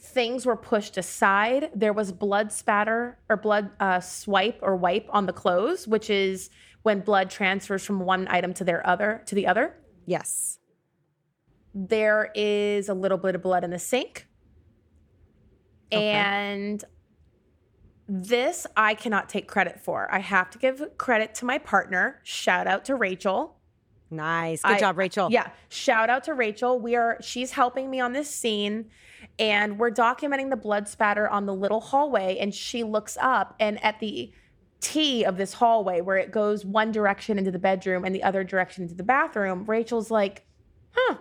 [SPEAKER 1] Things were pushed aside. There was blood spatter or blood uh, swipe or wipe on the clothes, which is when blood transfers from one item to their other to the other.
[SPEAKER 2] Yes.
[SPEAKER 1] There is a little bit of blood in the sink. Okay. And this I cannot take credit for. I have to give credit to my partner. Shout out to Rachel.
[SPEAKER 2] Nice. Good I, job, Rachel.
[SPEAKER 1] Yeah. Shout out to Rachel. We are she's helping me on this scene and we're documenting the blood spatter on the little hallway and she looks up and at the T of this hallway where it goes one direction into the bedroom and the other direction into the bathroom, Rachel's like, "Huh,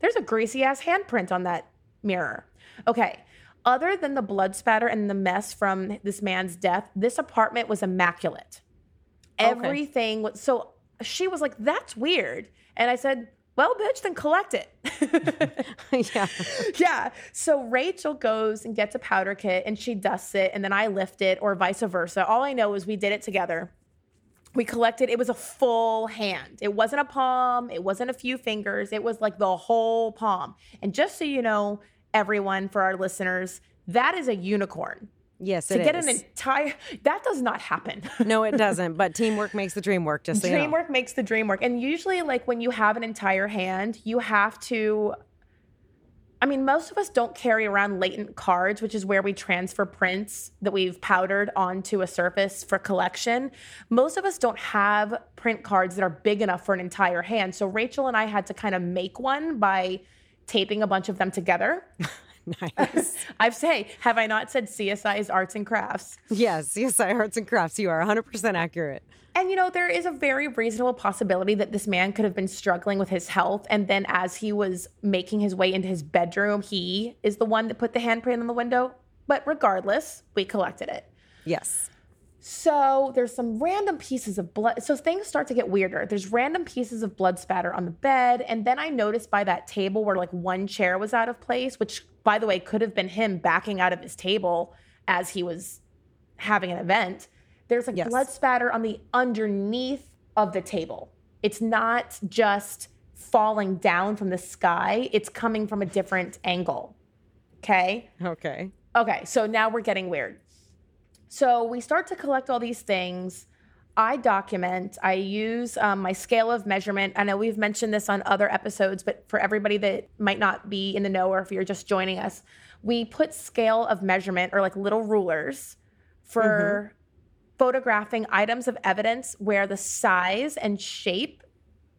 [SPEAKER 1] there's a greasy ass handprint on that mirror. Okay. Other than the blood spatter and the mess from this man's death, this apartment was immaculate. Okay. Everything was so she was like, that's weird. And I said, well, bitch, then collect it. yeah. Yeah. So Rachel goes and gets a powder kit and she dusts it, and then I lift it, or vice versa. All I know is we did it together we collected it was a full hand it wasn't a palm it wasn't a few fingers it was like the whole palm and just so you know everyone for our listeners that is a unicorn
[SPEAKER 2] Yes,
[SPEAKER 1] to get is. an entire that does not happen.
[SPEAKER 2] no, it doesn't. But teamwork makes the dream work. Just so
[SPEAKER 1] teamwork
[SPEAKER 2] you know.
[SPEAKER 1] makes the dream work, and usually, like when you have an entire hand, you have to I mean, most of us don't carry around latent cards, which is where we transfer prints that we've powdered onto a surface for collection. Most of us don't have print cards that are big enough for an entire hand. So Rachel and I had to kind of make one by taping a bunch of them together. nice. I've say, have I not said CSI's arts and crafts?
[SPEAKER 2] Yes, CSI arts and crafts. You are 100% accurate.
[SPEAKER 1] And you know, there is a very reasonable possibility that this man could have been struggling with his health. And then as he was making his way into his bedroom, he is the one that put the handprint on the window. But regardless, we collected it.
[SPEAKER 2] Yes.
[SPEAKER 1] So there's some random pieces of blood. So things start to get weirder. There's random pieces of blood spatter on the bed. And then I noticed by that table where like one chair was out of place, which by the way could have been him backing out of his table as he was having an event there's like yes. blood spatter on the underneath of the table. It's not just falling down from the sky, it's coming from a different angle. Okay?
[SPEAKER 2] Okay.
[SPEAKER 1] Okay, so now we're getting weird. So we start to collect all these things. I document, I use um, my scale of measurement. I know we've mentioned this on other episodes, but for everybody that might not be in the know or if you're just joining us, we put scale of measurement or like little rulers for mm-hmm photographing items of evidence where the size and shape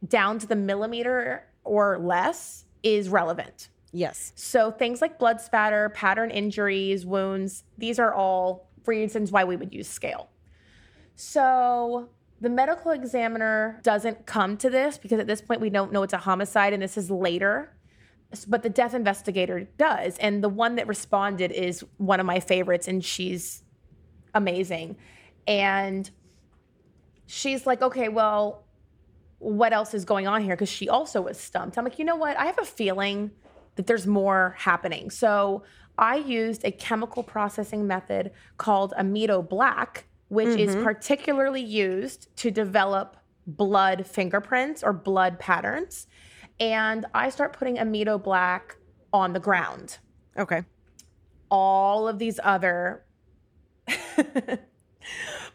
[SPEAKER 1] down to the millimeter or less is relevant.
[SPEAKER 2] Yes.
[SPEAKER 1] So things like blood spatter, pattern injuries, wounds, these are all reasons why we would use scale. So the medical examiner doesn't come to this because at this point we don't know it's a homicide and this is later. But the death investigator does. And the one that responded is one of my favorites, and she's amazing. And she's like, okay, well, what else is going on here? Because she also was stumped. I'm like, you know what? I have a feeling that there's more happening. So I used a chemical processing method called Amido Black, which mm-hmm. is particularly used to develop blood fingerprints or blood patterns. And I start putting Amido Black on the ground.
[SPEAKER 2] Okay.
[SPEAKER 1] all of these other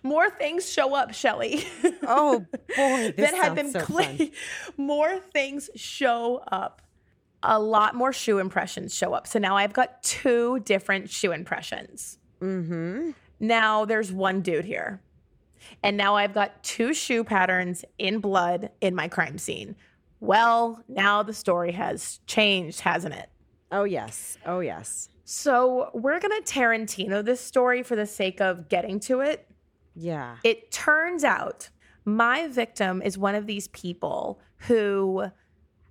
[SPEAKER 1] more things show up, Shelly.
[SPEAKER 2] Oh boy, this
[SPEAKER 1] that have been
[SPEAKER 2] so fun.
[SPEAKER 1] more things show up. A lot more shoe impressions show up. So now I've got two different shoe impressions.
[SPEAKER 2] Mm-hmm.
[SPEAKER 1] Now there's one dude here. And now I've got two shoe patterns in blood in my crime scene. Well, now the story has changed, hasn't it?
[SPEAKER 2] Oh yes. Oh yes.
[SPEAKER 1] So we're going to Tarantino this story for the sake of getting to it.
[SPEAKER 2] Yeah.
[SPEAKER 1] It turns out my victim is one of these people who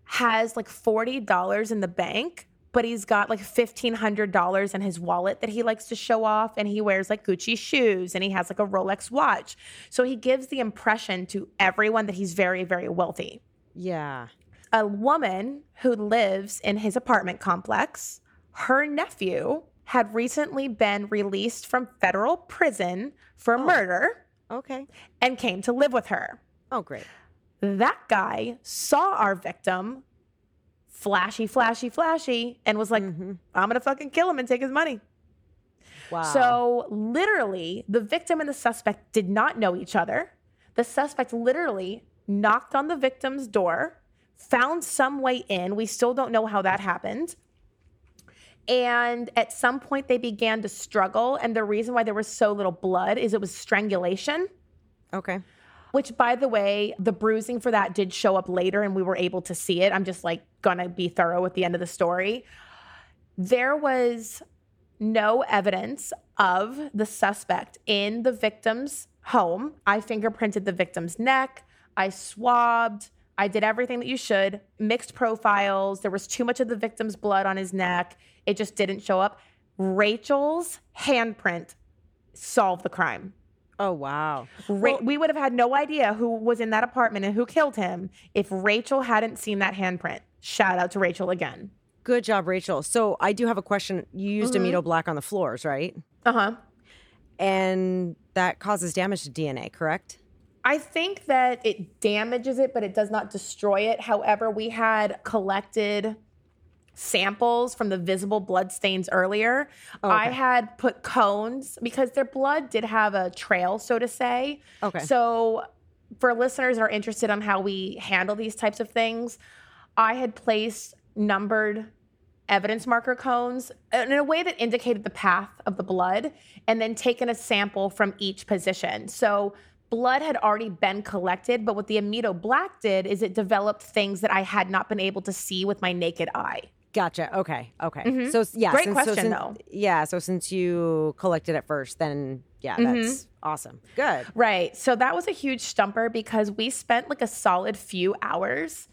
[SPEAKER 1] has like $40 in the bank, but he's got like $1,500 in his wallet that he likes to show off. And he wears like Gucci shoes and he has like a Rolex watch. So he gives the impression to everyone that he's very, very wealthy.
[SPEAKER 2] Yeah.
[SPEAKER 1] A woman who lives in his apartment complex, her nephew had recently been released from federal prison for oh. murder
[SPEAKER 2] Okay.
[SPEAKER 1] and came to live with her.
[SPEAKER 2] Oh great.
[SPEAKER 1] That guy saw our victim, flashy, flashy, flashy, and was like,
[SPEAKER 2] Mhm.
[SPEAKER 1] I'm gonna fucking kill him and take his money.
[SPEAKER 2] Wow.
[SPEAKER 1] So, literally, the victim and the suspect did not know each other. The suspect literally knocked on the victim's door, found some way in. We still don't know how that happened. And at some point, they began to struggle. And the reason why there was so little blood is it was strangulation.
[SPEAKER 2] okay.
[SPEAKER 1] Which, by the way, the bruising for that did show up later and we were able to see it. I'm just like gonna be thorough at the end of the story. There was no evidence of the suspect in the victim's home. I fingerprinted the victim's neck, I swabbed, I did everything that you should, mixed profiles. There was too much of the victim's blood on his neck. It just didn't show up. Rachel's handprint solved the crime.
[SPEAKER 2] Oh wow.
[SPEAKER 1] Ra- we would have had no idea who was in that apartment and who killed him if Rachel hadn't seen that handprint. Shout out to Rachel again.
[SPEAKER 2] Good job, Rachel. So I do have a question. You used
[SPEAKER 1] Mm-hmm.
[SPEAKER 2] Amido black on the floors, right?
[SPEAKER 1] Uh huh.
[SPEAKER 2] And that causes damage to DNA, correct?
[SPEAKER 1] I think that it damages it, but it does not destroy it. However, we had collected samples from the visible blood stains earlier. Oh, I had put cones because their blood did have a trail, so to say.
[SPEAKER 2] Okay.
[SPEAKER 1] So, for listeners that are interested on how we handle these types of things, I had placed numbered evidence marker cones in a way that indicated the path of the blood and then taken a sample from each position. So blood had already been collected, but what the Amido Black did is it developed things that I had not been able to see with my naked eye.
[SPEAKER 2] Gotcha. Okay. Okay. So yeah.
[SPEAKER 1] Mm-hmm. Great
[SPEAKER 2] since, so
[SPEAKER 1] question,
[SPEAKER 2] since-
[SPEAKER 1] though.
[SPEAKER 2] Yeah. So since you collected it first, then yeah,
[SPEAKER 1] Mm-hmm.
[SPEAKER 2] that's awesome. Good.
[SPEAKER 1] Right. So that was a huge stumper because we spent like a solid few hours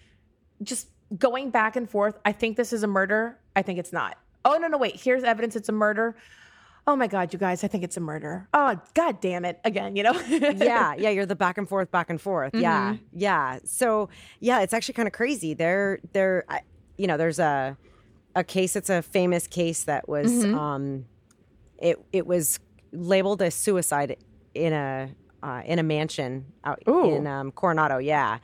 [SPEAKER 1] just going back and forth. I think this is a murder. I think it's not. Oh, no, no, wait. Here's evidence it's a murder. Oh my God, you guys, I think it's a murder. Oh, God damn it. Again, you know?
[SPEAKER 2] yeah, yeah, you're the back and forth, back and forth. Yeah,
[SPEAKER 1] Mm-hmm.
[SPEAKER 2] yeah. So yeah, it's actually kind of crazy. There, there, I- you know, there's a a case. It's a famous case that was,
[SPEAKER 1] Mm-hmm.
[SPEAKER 2] um, it it was labeled a suicide in a uh, in a mansion out
[SPEAKER 1] Ooh.
[SPEAKER 2] in um, Coronado. Yeah,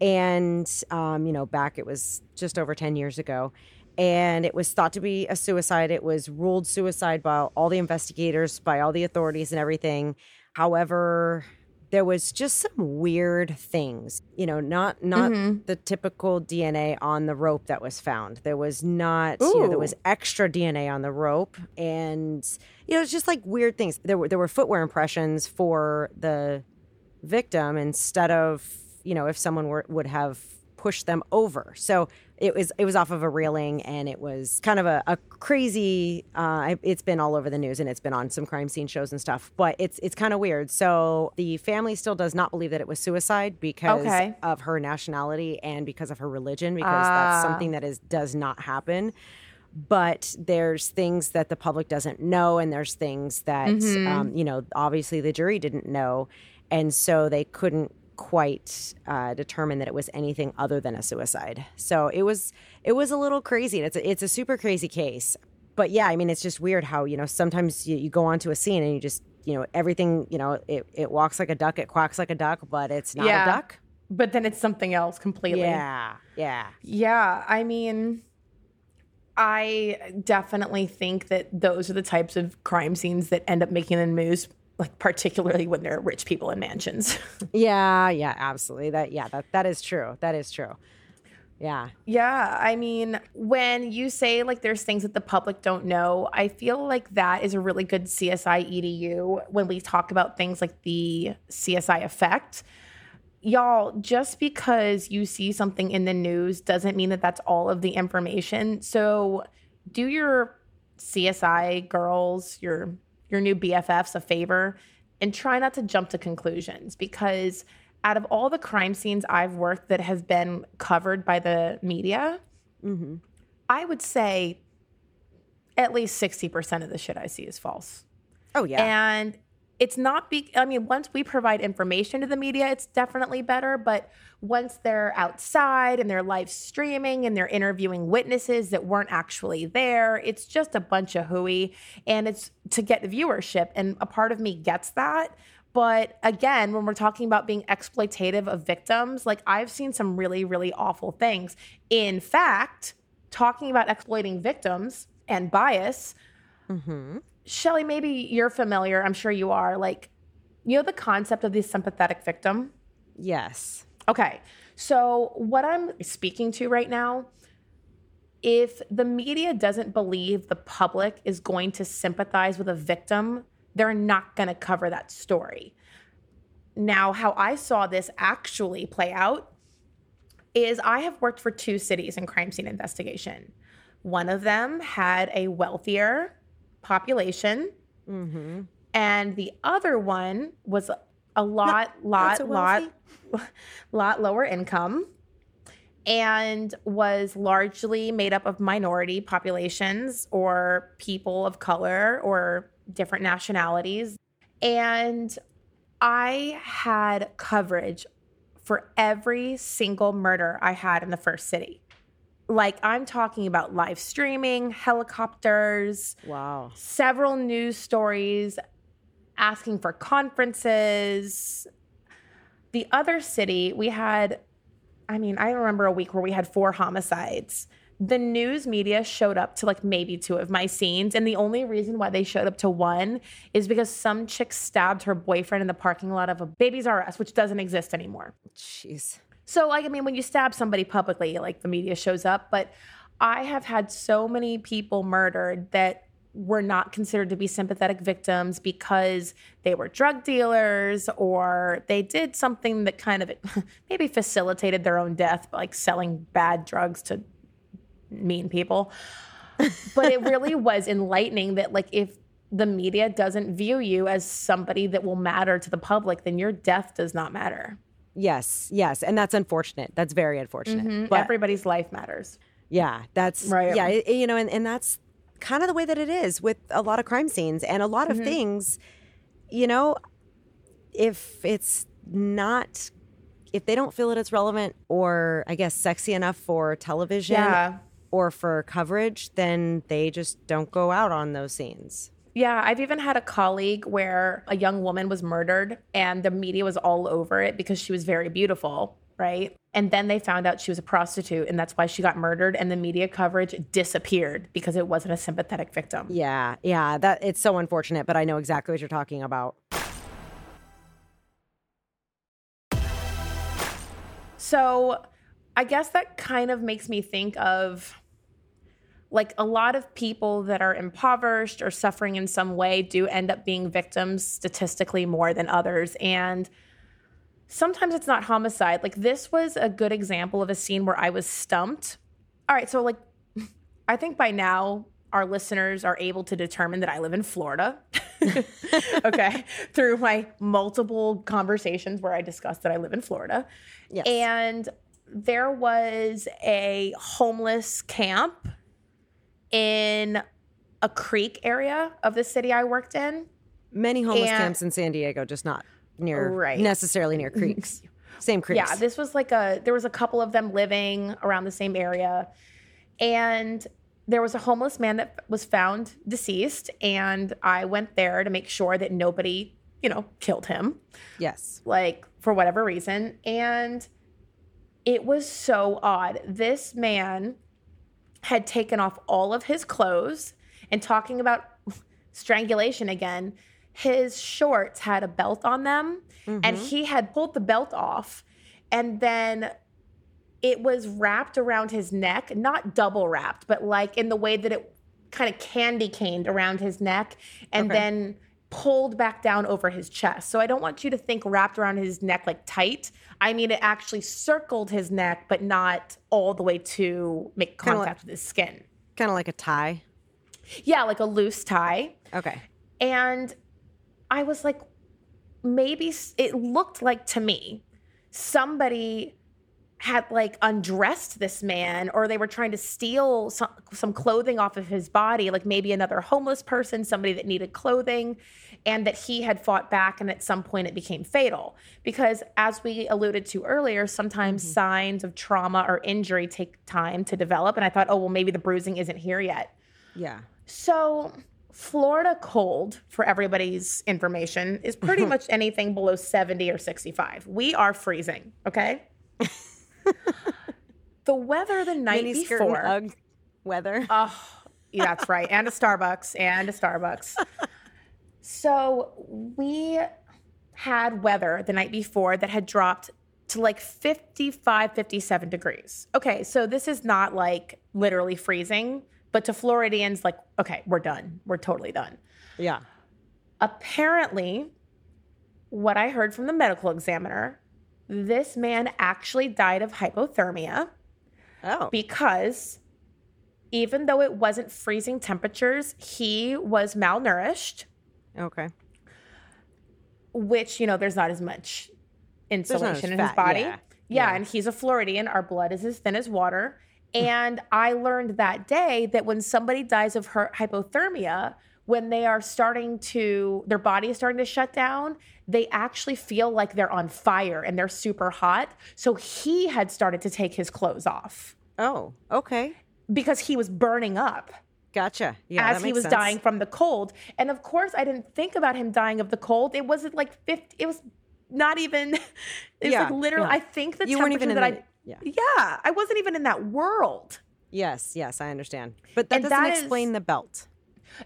[SPEAKER 2] and um, you know, back it was just over ten years ago. And it was thought to be a suicide. It was ruled suicide by all the investigators, by all the authorities, and everything. However, there was just some weird things. You know, not not
[SPEAKER 1] Mm-hmm.
[SPEAKER 2] the typical DNA on the rope that was found. There was not. You know, there was extra DNA on the rope, and you know, it's just like weird things. There were there were footwear impressions for the victim instead of you know if someone were, would have pushed them over. So it was it was off of a railing, and it was kind of a, a crazy. Uh, it's been all over the news, and it's been on some crime scene shows and stuff. But it's it's kind of weird. So the family still does not believe that it was suicide because
[SPEAKER 1] Okay.
[SPEAKER 2] of her nationality and because of her religion, because that's
[SPEAKER 1] Ah.
[SPEAKER 2] something that is does not happen but there's things that the public doesn't know and there's things that
[SPEAKER 1] Mm-hmm.
[SPEAKER 2] um, you know obviously the jury didn't know and so they couldn't quite uh, determine that it was anything other than a suicide so it was it was a little crazy it's a, it's a super crazy case but yeah i mean it's just weird how you know sometimes you, you go onto a scene and you just you know everything you know it, it walks like a duck it quacks like a duck but it's not
[SPEAKER 1] Yeah.
[SPEAKER 2] a duck
[SPEAKER 1] but then it's something else completely.
[SPEAKER 2] yeah yeah
[SPEAKER 1] Yeah, I mean, I definitely think that those are the types of crime scenes that end up making the news, like particularly when they're rich people in mansions.
[SPEAKER 2] Yeah, yeah, absolutely. That yeah, that that is true. That is true. Yeah.
[SPEAKER 1] Yeah, I mean, when you say like there's things that the public don't know, I feel like that is a really good CSI EDU when we talk about things like the CSI effect. Y'all, just because you see something in the news doesn't mean that that's all of the information. So, do your CSI girls, your your new BFFs a favor and try not to jump to conclusions because out of all the crime scenes I've worked that have been covered by the media,
[SPEAKER 2] Mm-hmm.
[SPEAKER 1] I would say at least 60% of the shit I see is false.
[SPEAKER 2] Oh yeah.
[SPEAKER 1] And it's not be I mean, once we provide information to the media, it's definitely better. But once they're outside and they're live streaming and they're interviewing witnesses that weren't actually there, it's just a bunch of hooey. And it's to get the viewership. And a part of me gets that. But again, when we're talking about being exploitative of victims, like I've seen some really, really awful things. In fact, talking about exploiting victims and bias,
[SPEAKER 2] mm-hmm.
[SPEAKER 1] Shelly, maybe you're familiar. I'm sure you are. Like, you know, the concept of the sympathetic victim?
[SPEAKER 2] Yes.
[SPEAKER 1] Okay. So, what I'm speaking to right now, if the media doesn't believe the public is going to sympathize with a victim, they're not going to cover that story. Now, how I saw this actually play out is I have worked for two cities in crime scene investigation. One of them had a wealthier population,
[SPEAKER 2] Mm-hmm.
[SPEAKER 1] and the other one was a lot, lot,
[SPEAKER 2] so
[SPEAKER 1] lot, lot lower income, and was largely made up of minority populations or people of color or different nationalities. And I had coverage for every single murder I had in the first city. Like, I'm talking about live streaming, helicopters,
[SPEAKER 2] Wow.
[SPEAKER 1] several news stories asking for conferences. The other city, we had, I mean, I remember a week where we had four homicides. The news media showed up to like maybe two of my scenes. And the only reason why they showed up to one is because some chick stabbed her boyfriend in the parking lot of a Babies R Us, which doesn't exist anymore.
[SPEAKER 2] Jeez.
[SPEAKER 1] So, like, I mean, when you stab somebody publicly, like the media shows up, but I have had so many people murdered that were not considered to be sympathetic victims because they were drug dealers or they did something that kind of maybe facilitated their own death, like selling bad drugs to mean people. but it really was enlightening that, like, if the media doesn't view you as somebody that will matter to the public, then your death does not matter.
[SPEAKER 2] Yes, yes, and that's unfortunate. That's very unfortunate. Mm-hmm. But
[SPEAKER 1] Everybody's life matters.
[SPEAKER 2] yeah, that's
[SPEAKER 1] Right.
[SPEAKER 2] Yeah, it- you know, and, and that's kind of the way that it is with a lot of crime scenes and a lot of mm-hmm. things. You know, if it's not, if they don't feel that it's relevant or I guess sexy enough for television
[SPEAKER 1] Yeah.
[SPEAKER 2] or for coverage, then they just don't go out on those scenes.
[SPEAKER 1] Yeah, I've even had a colleague where a young woman was murdered and the media was all over it because she was very beautiful, right? And then they found out she was a prostitute and that's why she got murdered and the media coverage disappeared because it wasn't a sympathetic victim.
[SPEAKER 2] Yeah, yeah, that it's so unfortunate, but I know exactly what you're talking about.
[SPEAKER 1] So, I guess that kind of makes me think of like a lot of people that are impoverished or suffering in some way do end up being victims statistically more than others. And sometimes it's not homicide. Like this was a good example of a scene where I was stumped. All right, so like I think by now our listeners are able to determine that I live in Florida. okay, through my multiple conversations where I discussed that I live in Florida.
[SPEAKER 2] Yes.
[SPEAKER 1] And there was a homeless camp in a creek area of the city I worked in.
[SPEAKER 2] Many homeless
[SPEAKER 1] And-
[SPEAKER 2] camps in San Diego, just not near
[SPEAKER 1] Right.
[SPEAKER 2] necessarily near creeks. Same creeks.
[SPEAKER 1] Yeah, this was like a there was a couple of them living around the same area. And there was a homeless man that was found deceased and I went there to make sure that nobody, you know, killed him.
[SPEAKER 2] yes.
[SPEAKER 1] like for whatever reason. And it was so odd. This man had taken off all of his clothes and talking about strangulation again. His shorts had a belt on them, and mm-hmm. he had pulled the belt off, and then it was wrapped around his neck, not double wrapped, but like in the way that it kind of candy caned around his neck and
[SPEAKER 2] Okay.
[SPEAKER 1] then pulled back down over his chest. So I don't want you to think wrapped around his neck like tight. I mean, it actually circled his neck, but not all the way to make contact with his skin.
[SPEAKER 2] Kind of like a tie.
[SPEAKER 1] Yeah, like a loose tie.
[SPEAKER 2] Okay.
[SPEAKER 1] And I was like, maybe it looked like to me somebody had like undressed this man or they were trying to steal some, some clothing off of his body, like maybe another homeless person, somebody that needed clothing, and that he had fought back and at some point it became fatal. Because as we alluded to earlier, sometimes mm-hmm. signs of trauma or injury take time to develop. And I thought, oh, well, maybe the bruising isn't here yet.
[SPEAKER 2] Yeah.
[SPEAKER 1] So, Florida cold, for everybody's information, is pretty much anything below 70 or 65. We are freezing, okay? the weather the night
[SPEAKER 2] Mini
[SPEAKER 1] before.
[SPEAKER 2] Ugg weather.
[SPEAKER 1] Oh, yeah, that's right. And a Starbucks, and a Starbucks. so, we had weather the night before that had dropped to like 55, 57 degrees. Okay, so this is not like literally freezing, but to Floridians, like, okay, we're done. We're totally done.
[SPEAKER 2] yeah.
[SPEAKER 1] Apparently, what I heard from the medical examiner, this man actually died of hypothermia
[SPEAKER 2] Oh.
[SPEAKER 1] because even though it wasn't freezing temperatures, he was malnourished,
[SPEAKER 2] Okay.
[SPEAKER 1] which, you know, there's not as much insulation in his body.
[SPEAKER 2] yeah.
[SPEAKER 1] Yeah,
[SPEAKER 2] Yeah.
[SPEAKER 1] and he's a Floridian. Our blood is as thin as water. And I learned that day that when somebody dies of her- hypothermia, when they are starting to, their body is starting to shut down, they actually feel like they're on fire and they're super hot. So he had started to take his clothes off
[SPEAKER 2] Oh. Okay.
[SPEAKER 1] because he was burning up.
[SPEAKER 2] Gotcha. Yeah.
[SPEAKER 1] as he was
[SPEAKER 2] sense.
[SPEAKER 1] dying from the cold. And of course, I didn't think about him dying of the cold. It wasn't like 50, it was not even, it was
[SPEAKER 2] Yeah,
[SPEAKER 1] like literally,
[SPEAKER 2] yeah.
[SPEAKER 1] I think the
[SPEAKER 2] You
[SPEAKER 1] temperature
[SPEAKER 2] weren't even
[SPEAKER 1] that
[SPEAKER 2] the.
[SPEAKER 1] I,
[SPEAKER 2] Yeah.
[SPEAKER 1] yeah, I wasn't even in that world.
[SPEAKER 2] Yes. Yes. I understand. But that
[SPEAKER 1] And
[SPEAKER 2] doesn't
[SPEAKER 1] that is-
[SPEAKER 2] explain the belt.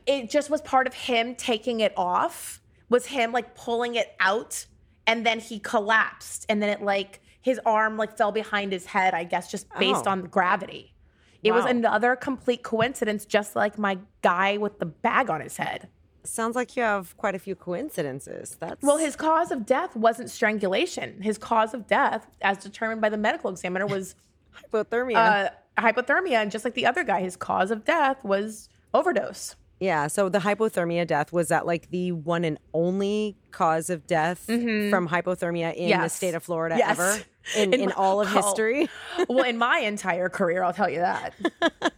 [SPEAKER 1] It just was part of him taking it off, was him like pulling it out. And then he collapsed. And then it like, his arm like fell behind his head, I guess, just based
[SPEAKER 2] Oh.
[SPEAKER 1] on gravity. It was another complete coincidence, just like my guy with the bag on his head.
[SPEAKER 2] Sounds like you have quite a few coincidences. That's
[SPEAKER 1] Well, his cause of death wasn't strangulation. His cause of death, as determined by the medical examiner, was
[SPEAKER 2] hypothermia.
[SPEAKER 1] uh, hypothermia. And just like the other guy, his cause of death was overdose.
[SPEAKER 2] Yeah. So the hypothermia death was that like the one and only cause of death from hypothermia in the
[SPEAKER 1] Mm-hmm.
[SPEAKER 2] State of Florida
[SPEAKER 1] Yes.
[SPEAKER 2] ever in,
[SPEAKER 1] In
[SPEAKER 2] in
[SPEAKER 1] my-
[SPEAKER 2] all of
[SPEAKER 1] oh.
[SPEAKER 2] history.
[SPEAKER 1] well, in my entire career, I'll tell you that.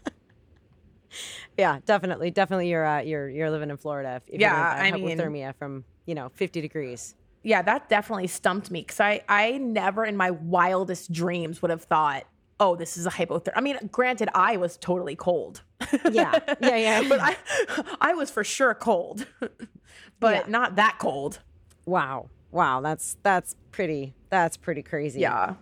[SPEAKER 2] Yeah, definitely, definitely. You're uh, you're you're living in Florida. If, if
[SPEAKER 1] Yeah,
[SPEAKER 2] you're
[SPEAKER 1] I
[SPEAKER 2] gonna
[SPEAKER 1] mean-
[SPEAKER 2] have hypothermia from you know 50 degrees.
[SPEAKER 1] Yeah, that definitely stumped me because I, I never in my wildest dreams would have thought, oh, this is a hypothermia. I mean, granted, I was totally cold.
[SPEAKER 2] Yeah, yeah, yeah.
[SPEAKER 1] but I, I was for sure cold, but
[SPEAKER 2] Yeah.
[SPEAKER 1] not that cold.
[SPEAKER 2] wow, wow. That's that's pretty. That's pretty crazy.
[SPEAKER 1] Yeah.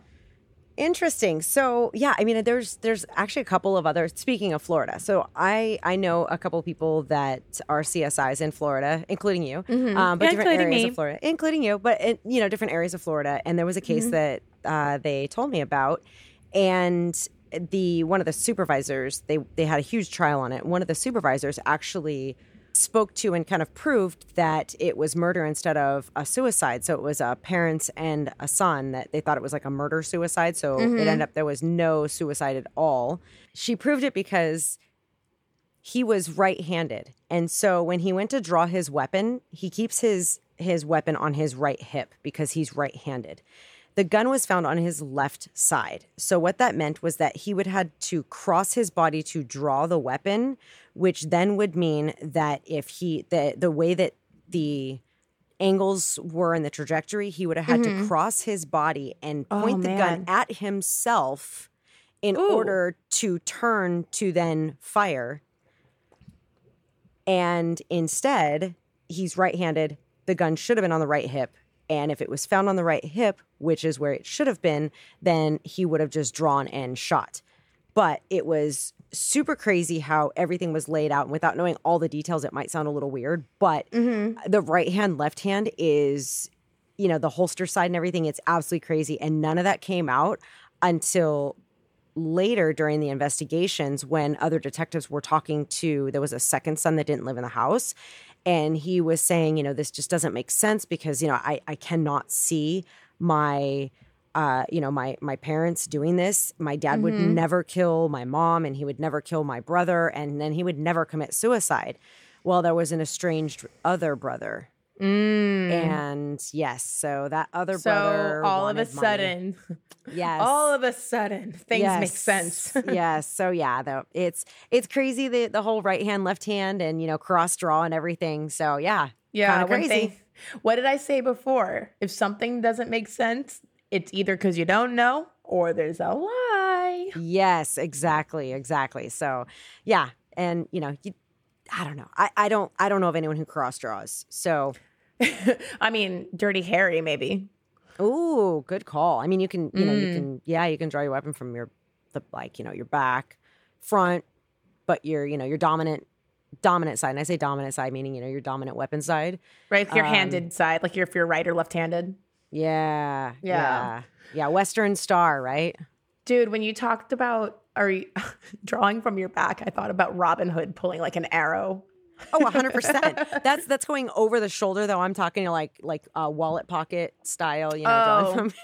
[SPEAKER 2] Interesting. So yeah, I mean, there's there's actually a couple of other. Speaking of Florida, so I I know a couple of people that are CSIs in Florida, including you, um, but
[SPEAKER 1] Yeah,
[SPEAKER 2] different areas
[SPEAKER 1] me.
[SPEAKER 2] of Florida, including you, but in, you know different areas of Florida. And there was a case that uh, they told me about, and the one of the supervisors they they had a huge trial on it. One of the supervisors actually spoke to and kind of proved that it was murder instead of a suicide. So it was a parents and a son that they thought it was like a murder suicide. So it mm-hmm. ended up there was no suicide at all. She proved it because he was right-handed. And so when he went to draw his weapon, he keeps his his weapon on his right hip because he's right-handed. The gun was found on his left side. So what that meant was that he would have had to cross his body to draw the weapon, which then would mean that if he the the way that the angles were in the trajectory, he would have had to mm-hmm. cross his body and
[SPEAKER 1] Oh,
[SPEAKER 2] point the gun at himself in
[SPEAKER 1] Ooh.
[SPEAKER 2] order to turn to then fire. And instead, he's right handed. The gun should have been on the right hip. And if it was found on the right hip, which is where it should have been, then he would have just drawn and shot. But it was super crazy how everything was laid out. And without knowing all the details, it might sound a little weird, but mm-hmm. the right hand, left hand is, you know, the holster side and everything. It's absolutely crazy. And none of that came out until later during the investigations when other detectives were talking to there was a second son that didn't live in the house and he was saying you know this just doesn't make sense because you know i, I cannot see my uh, you know my my parents doing this. My dad would never kill my mom and he would never kill my brother and then he would never commit suicide. Well there was an estranged other brother and yes so that other
[SPEAKER 1] Mm. So
[SPEAKER 2] brother
[SPEAKER 1] all of a
[SPEAKER 2] money.
[SPEAKER 1] sudden,
[SPEAKER 2] yes
[SPEAKER 1] all of a sudden, things make sense.
[SPEAKER 2] yes. So yeah, though it's it's crazy the the whole right hand, left hand, and you know cross draw and everything. So yeah,
[SPEAKER 1] Yeah,
[SPEAKER 2] crazy.
[SPEAKER 1] thing- What did I say before? If something doesn't make sense, it's either because you don't know or there's a lie.
[SPEAKER 2] Yes, exactly, exactly. So yeah, and you know, you, I don't know. I I don't I don't know of anyone who cross draws. So
[SPEAKER 1] I mean, Dirty Harry, maybe.
[SPEAKER 2] ooh, good call. I mean, you can you know
[SPEAKER 1] Mm.
[SPEAKER 2] you can yeah you can draw your weapon from your the like you know your back, front, but your you know your dominant dominant side. And I say dominant side meaning you know your dominant weapon side.
[SPEAKER 1] Right? Your
[SPEAKER 2] Um,
[SPEAKER 1] handed side, like if you're right or left handed.
[SPEAKER 2] Yeah,
[SPEAKER 1] Yeah.
[SPEAKER 2] yeah, yeah. Western Star, right?
[SPEAKER 1] Dude, when you talked about are you, drawing from your back, I thought about Robin Hood pulling like an arrow.
[SPEAKER 2] Oh, 100%. that's that's going over the shoulder though. I'm talking like like uh, wallet pocket style, you know,
[SPEAKER 1] Oh.
[SPEAKER 2] from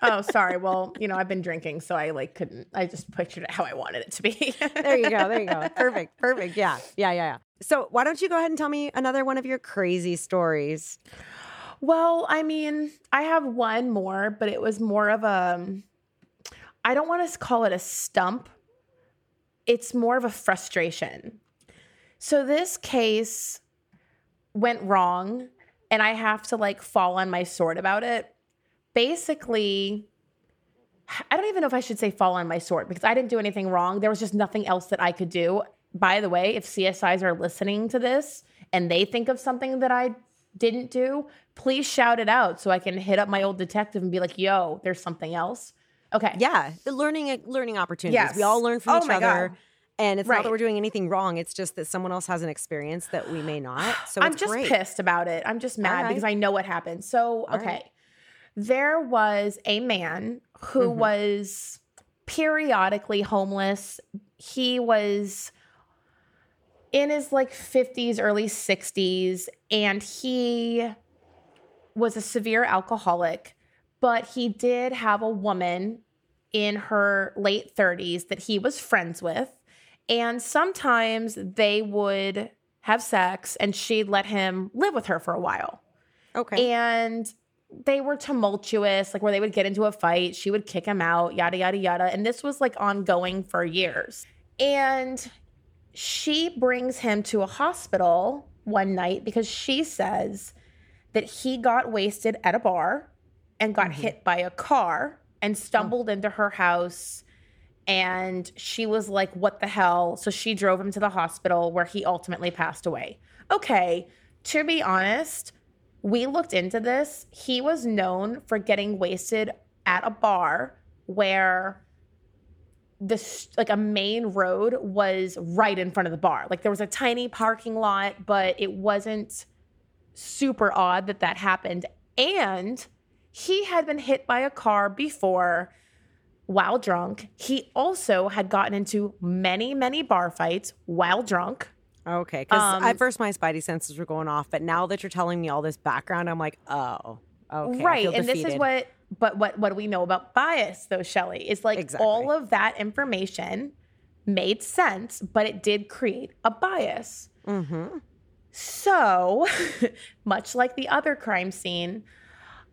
[SPEAKER 1] Oh, sorry. Well, you know, I've been drinking, so I like couldn't. I just pictured it how I wanted it to be.
[SPEAKER 2] There you go. There you go. Perfect. Perfect. Yeah. Yeah, yeah, yeah. So, why don't you go ahead and tell me another one of your crazy stories?
[SPEAKER 1] Well, I mean, I have one more, but it was more of a I don't want to call it a stump. It's more of a frustration. So this case went wrong and I have to like fall on my sword about it. Basically, I don't even know if I should say fall on my sword because I didn't do anything wrong. There was just nothing else that I could do. By the way, if CSIs are listening to this and they think of something that I didn't do, please shout it out so I can hit up my old detective and be like, yo, there's something else. Okay.
[SPEAKER 2] Yeah, the learning learning opportunities.
[SPEAKER 1] Yes.
[SPEAKER 2] We all learn from
[SPEAKER 1] Oh
[SPEAKER 2] each other.
[SPEAKER 1] God.
[SPEAKER 2] And it's not that we're doing anything wrong. It's just that someone else has an experience that we may not. So
[SPEAKER 1] I'm just
[SPEAKER 2] great.
[SPEAKER 1] pissed about it. I'm just mad
[SPEAKER 2] right.
[SPEAKER 1] because I know what happened. So,
[SPEAKER 2] All
[SPEAKER 1] okay.
[SPEAKER 2] right.
[SPEAKER 1] There was a man who
[SPEAKER 2] Mhm.
[SPEAKER 1] was periodically homeless. He was in his like 50s, early 60s, and he was a severe alcoholic, but he did have a woman in her late 30s that he was friends with. And sometimes they would have sex and she'd let him live with her for a while.
[SPEAKER 2] Okay.
[SPEAKER 1] And they were tumultuous, like where they would get into a fight, she would kick him out, yada, yada, yada. And this was like ongoing for years. And she brings him to a hospital one night because she says that he got wasted at a bar and got mm-hmm. hit by a car and stumbled oh. into her house. And she was like, What the hell? So she drove him to the hospital where he ultimately passed away. Okay, to be honest, we looked into this. He was known for getting wasted at a bar where this like a main road was right in front of the bar. Like there was a tiny parking lot, but it wasn't super odd that that happened. And he had been hit by a car before while drunk. He also had gotten into many, many bar fights while drunk.
[SPEAKER 2] Okay. Because
[SPEAKER 1] Um,
[SPEAKER 2] at first my spidey senses were going off, but now that you're telling me all this background, I'm like, oh, okay.
[SPEAKER 1] Right. And this is what but what what do we know about bias though, Shelly? Is like
[SPEAKER 2] Exactly.
[SPEAKER 1] all of that information made sense, but it did create a bias.
[SPEAKER 2] Mm-hmm.
[SPEAKER 1] So, much like the other crime scene,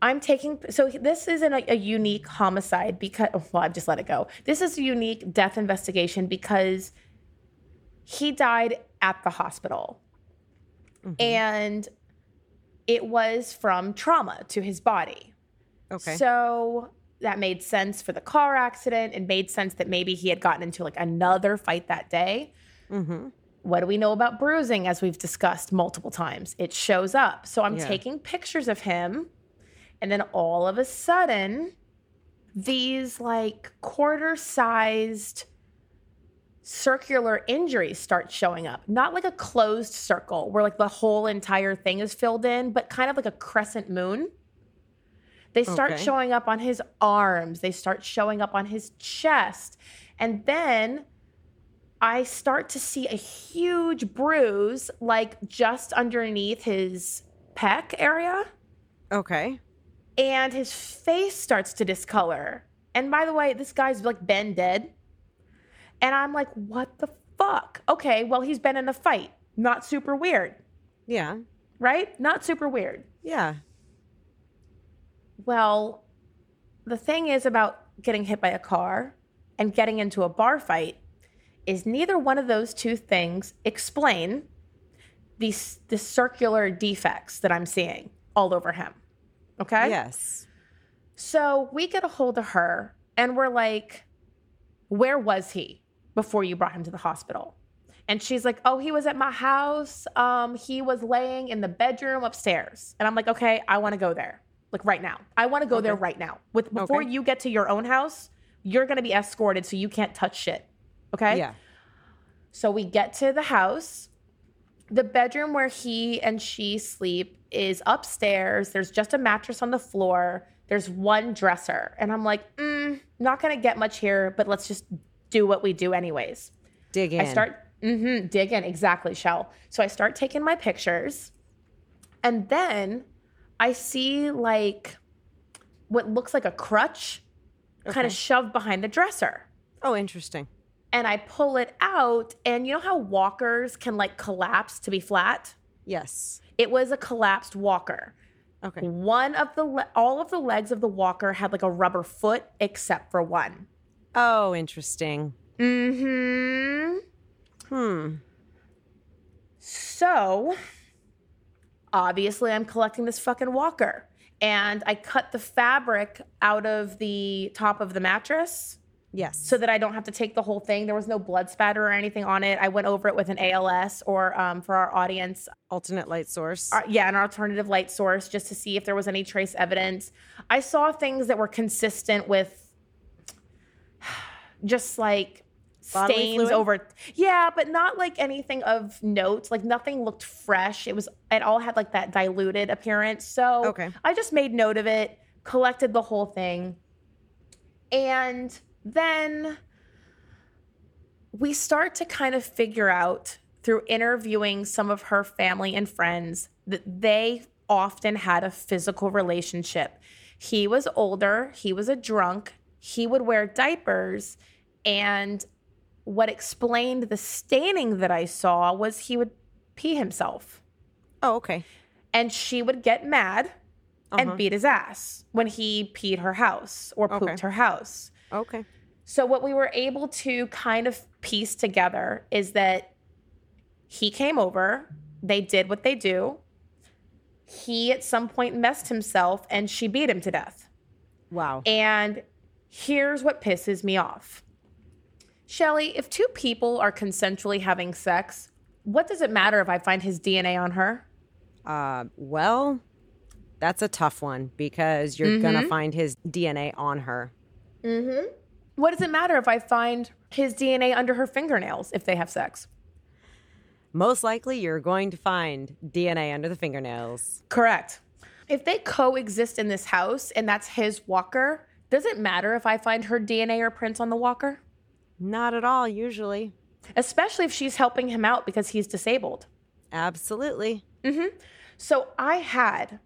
[SPEAKER 1] I'm taking. So this isn't a, a unique homicide because. Well, I've just let it go. This is a unique death investigation because he died at the hospital,
[SPEAKER 2] Mhm.
[SPEAKER 1] and it was from trauma to his body.
[SPEAKER 2] Okay.
[SPEAKER 1] So that made sense for the car accident. It made sense that maybe he had gotten into like another fight that day.
[SPEAKER 2] mm-hmm.
[SPEAKER 1] What do we know about bruising, as we've discussed multiple times? It shows up. So I'm
[SPEAKER 2] Yeah.
[SPEAKER 1] taking pictures of him, and then all of a sudden, these like quarter sized circular injuries start showing up. Not like a closed circle where like the whole entire thing is filled in, but kind of like a crescent moon. They start
[SPEAKER 2] Okay.
[SPEAKER 1] showing up on his arms, they start showing up on his chest. And then I start to see a huge bruise like just underneath his pec area
[SPEAKER 2] Okay.
[SPEAKER 1] And his face starts to discolor. And by the way, this guy's like been dead. And I'm like, what the fuck? Okay, well, he's been in a fight. Not super weird,
[SPEAKER 2] Yeah.
[SPEAKER 1] right? Not super weird.
[SPEAKER 2] Yeah.
[SPEAKER 1] Well, the thing is about getting hit by a car and getting into a bar fight is neither one of those two things explain these the circular defects that I'm seeing all over him. Okay?
[SPEAKER 2] Yes.
[SPEAKER 1] So we get a hold of her and we're like, Where was he before you brought him to the hospital? And she's like, Oh, he was at my house. Um, he was laying in the bedroom upstairs. And I'm like, Okay, I want to go there. Like right now. I want to go there right now. With before
[SPEAKER 2] Okay.
[SPEAKER 1] you get to your own house, you're gonna be escorted so you can't touch shit. Okay?
[SPEAKER 2] Yeah.
[SPEAKER 1] So we get to the house. The bedroom where he and she sleep is upstairs. There's just a mattress on the floor. There's one dresser. And I'm like, mm, not going to get much here, but let's just do what we do anyways.
[SPEAKER 2] Dig in.
[SPEAKER 1] I start mm-hmm, dig in exactly, Shell. So I start taking my pictures, and then I see like what looks like a crutch kind of shoved behind the dresser
[SPEAKER 2] Oh, interesting.
[SPEAKER 1] And I pull it out, and you know how walkers can like collapse to be flat?
[SPEAKER 2] Yes.
[SPEAKER 1] It was a collapsed walker.
[SPEAKER 2] Okay.
[SPEAKER 1] One of the le- all of the legs of the walker had like a rubber foot, except for one.
[SPEAKER 2] Oh, interesting.
[SPEAKER 1] Mm hmm.
[SPEAKER 2] Hmm.
[SPEAKER 1] So, obviously, I'm collecting this fucking walker, and I cut the fabric out of the top of the mattress.
[SPEAKER 2] Yes.
[SPEAKER 1] so that I don't have to take the whole thing. There was no blood spatter or anything on it. I went over it with an ALS or um, for our audience,
[SPEAKER 2] alternate light source.
[SPEAKER 1] uh, yeah, an alternative light source just to see if there was any trace evidence. I saw things that were consistent with just like
[SPEAKER 2] Bodily
[SPEAKER 1] stains
[SPEAKER 2] fluid?
[SPEAKER 1] over yeah but not like anything of note like nothing looked fresh it was it all had like that diluted appearance so
[SPEAKER 2] Okay.
[SPEAKER 1] i just made note of it collected the whole thing and then we start to kind of figure out through interviewing some of her family and friends that they often had a physical relationship. He was older, he was a drunk, he would wear diapers, and what explained the staining that I saw was he would pee himself.
[SPEAKER 2] oh, okay.
[SPEAKER 1] And she would get mad
[SPEAKER 2] Uh-huh.
[SPEAKER 1] and beat his ass when he peed her house or pooped
[SPEAKER 2] Okay.
[SPEAKER 1] her house.
[SPEAKER 2] Okay.
[SPEAKER 1] So, what we were able to kind of piece together is that he came over, they did what they do. He at some point messed himself and she beat him to death.
[SPEAKER 2] Wow.
[SPEAKER 1] And here's what pisses me off Shelly, if two people are consensually having sex, what does it matter if I find his DNA on her?
[SPEAKER 2] Uh, well, that's a tough one because you're gonna find his DNA on her.
[SPEAKER 1] What does it matter if I find his DNA under her fingernails if they have sex?
[SPEAKER 2] Most likely, you're going to find DNA under the fingernails.
[SPEAKER 1] Correct. If they coexist in this house and that's his walker, does it matter if I find her DNA or prints on the walker?
[SPEAKER 2] Not at all, usually.
[SPEAKER 1] Especially if she's helping him out because he's disabled.
[SPEAKER 2] Absolutely. Mm-hmm.
[SPEAKER 1] So I had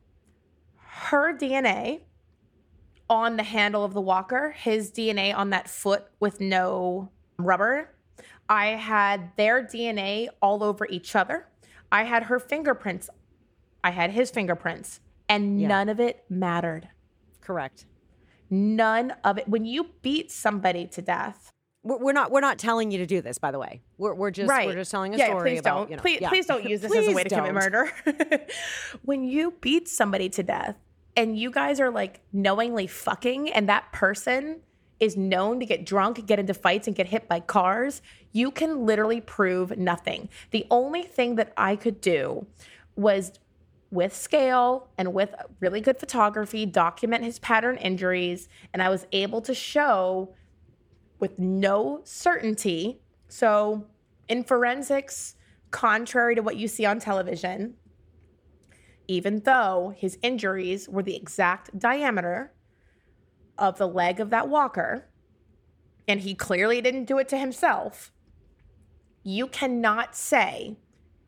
[SPEAKER 1] her DNA on the handle of the walker, his DNA on that foot with no rubber. I had their DNA all over each other. I had her fingerprints. I had his fingerprints. And
[SPEAKER 2] Yeah.
[SPEAKER 1] none of it mattered.
[SPEAKER 2] Correct.
[SPEAKER 1] None of it. When you beat somebody to death,
[SPEAKER 2] We're, not. We're not telling you to do this, by the way. We're, we're just. We're just telling a
[SPEAKER 1] yeah,
[SPEAKER 2] story
[SPEAKER 1] please
[SPEAKER 2] about.
[SPEAKER 1] don't.
[SPEAKER 2] You know,
[SPEAKER 1] please,
[SPEAKER 2] yeah.
[SPEAKER 1] please don't use this as a way to commit
[SPEAKER 2] don't.
[SPEAKER 1] murder. when you beat somebody to death and you guys are like knowingly fucking, and that person is known to get drunk, get into fights, and get hit by cars, you can literally prove nothing. The only thing that I could do was with scale and with really good photography, document his pattern injuries. And I was able to show with no certainty So, in forensics, contrary to what you see on television, even though his injuries were the exact diameter of the leg of that walker, and he clearly didn't do it to himself, you cannot say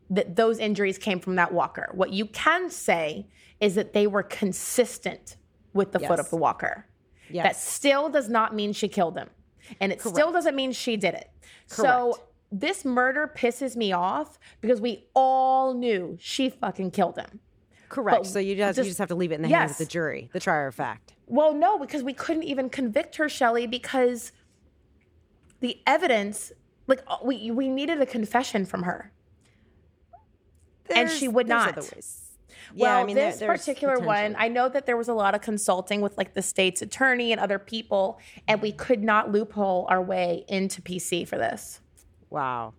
[SPEAKER 1] that those injuries came from that walker. What you can say is that they were consistent with the foot of the walker.
[SPEAKER 2] Yes.
[SPEAKER 1] That still does not mean she killed him. And it still doesn't mean she did it.
[SPEAKER 2] Correct.
[SPEAKER 1] So this murder pisses me off because we all knew she fucking killed him.
[SPEAKER 2] Correct.
[SPEAKER 1] But
[SPEAKER 2] so you just, you
[SPEAKER 1] just-
[SPEAKER 2] just have to leave it in the hands of the jury, the trier of fact.
[SPEAKER 1] Well, no, because we couldn't even convict her, Shelly, because the evidence, like uh, we we needed a confession from her. And she would not. Well,
[SPEAKER 2] yeah, I mean,
[SPEAKER 1] this
[SPEAKER 2] there's
[SPEAKER 1] particular one. I know that there was a lot of consulting with like the state's attorney and other people, and we could not loophole our way into PC for this.
[SPEAKER 2] wow.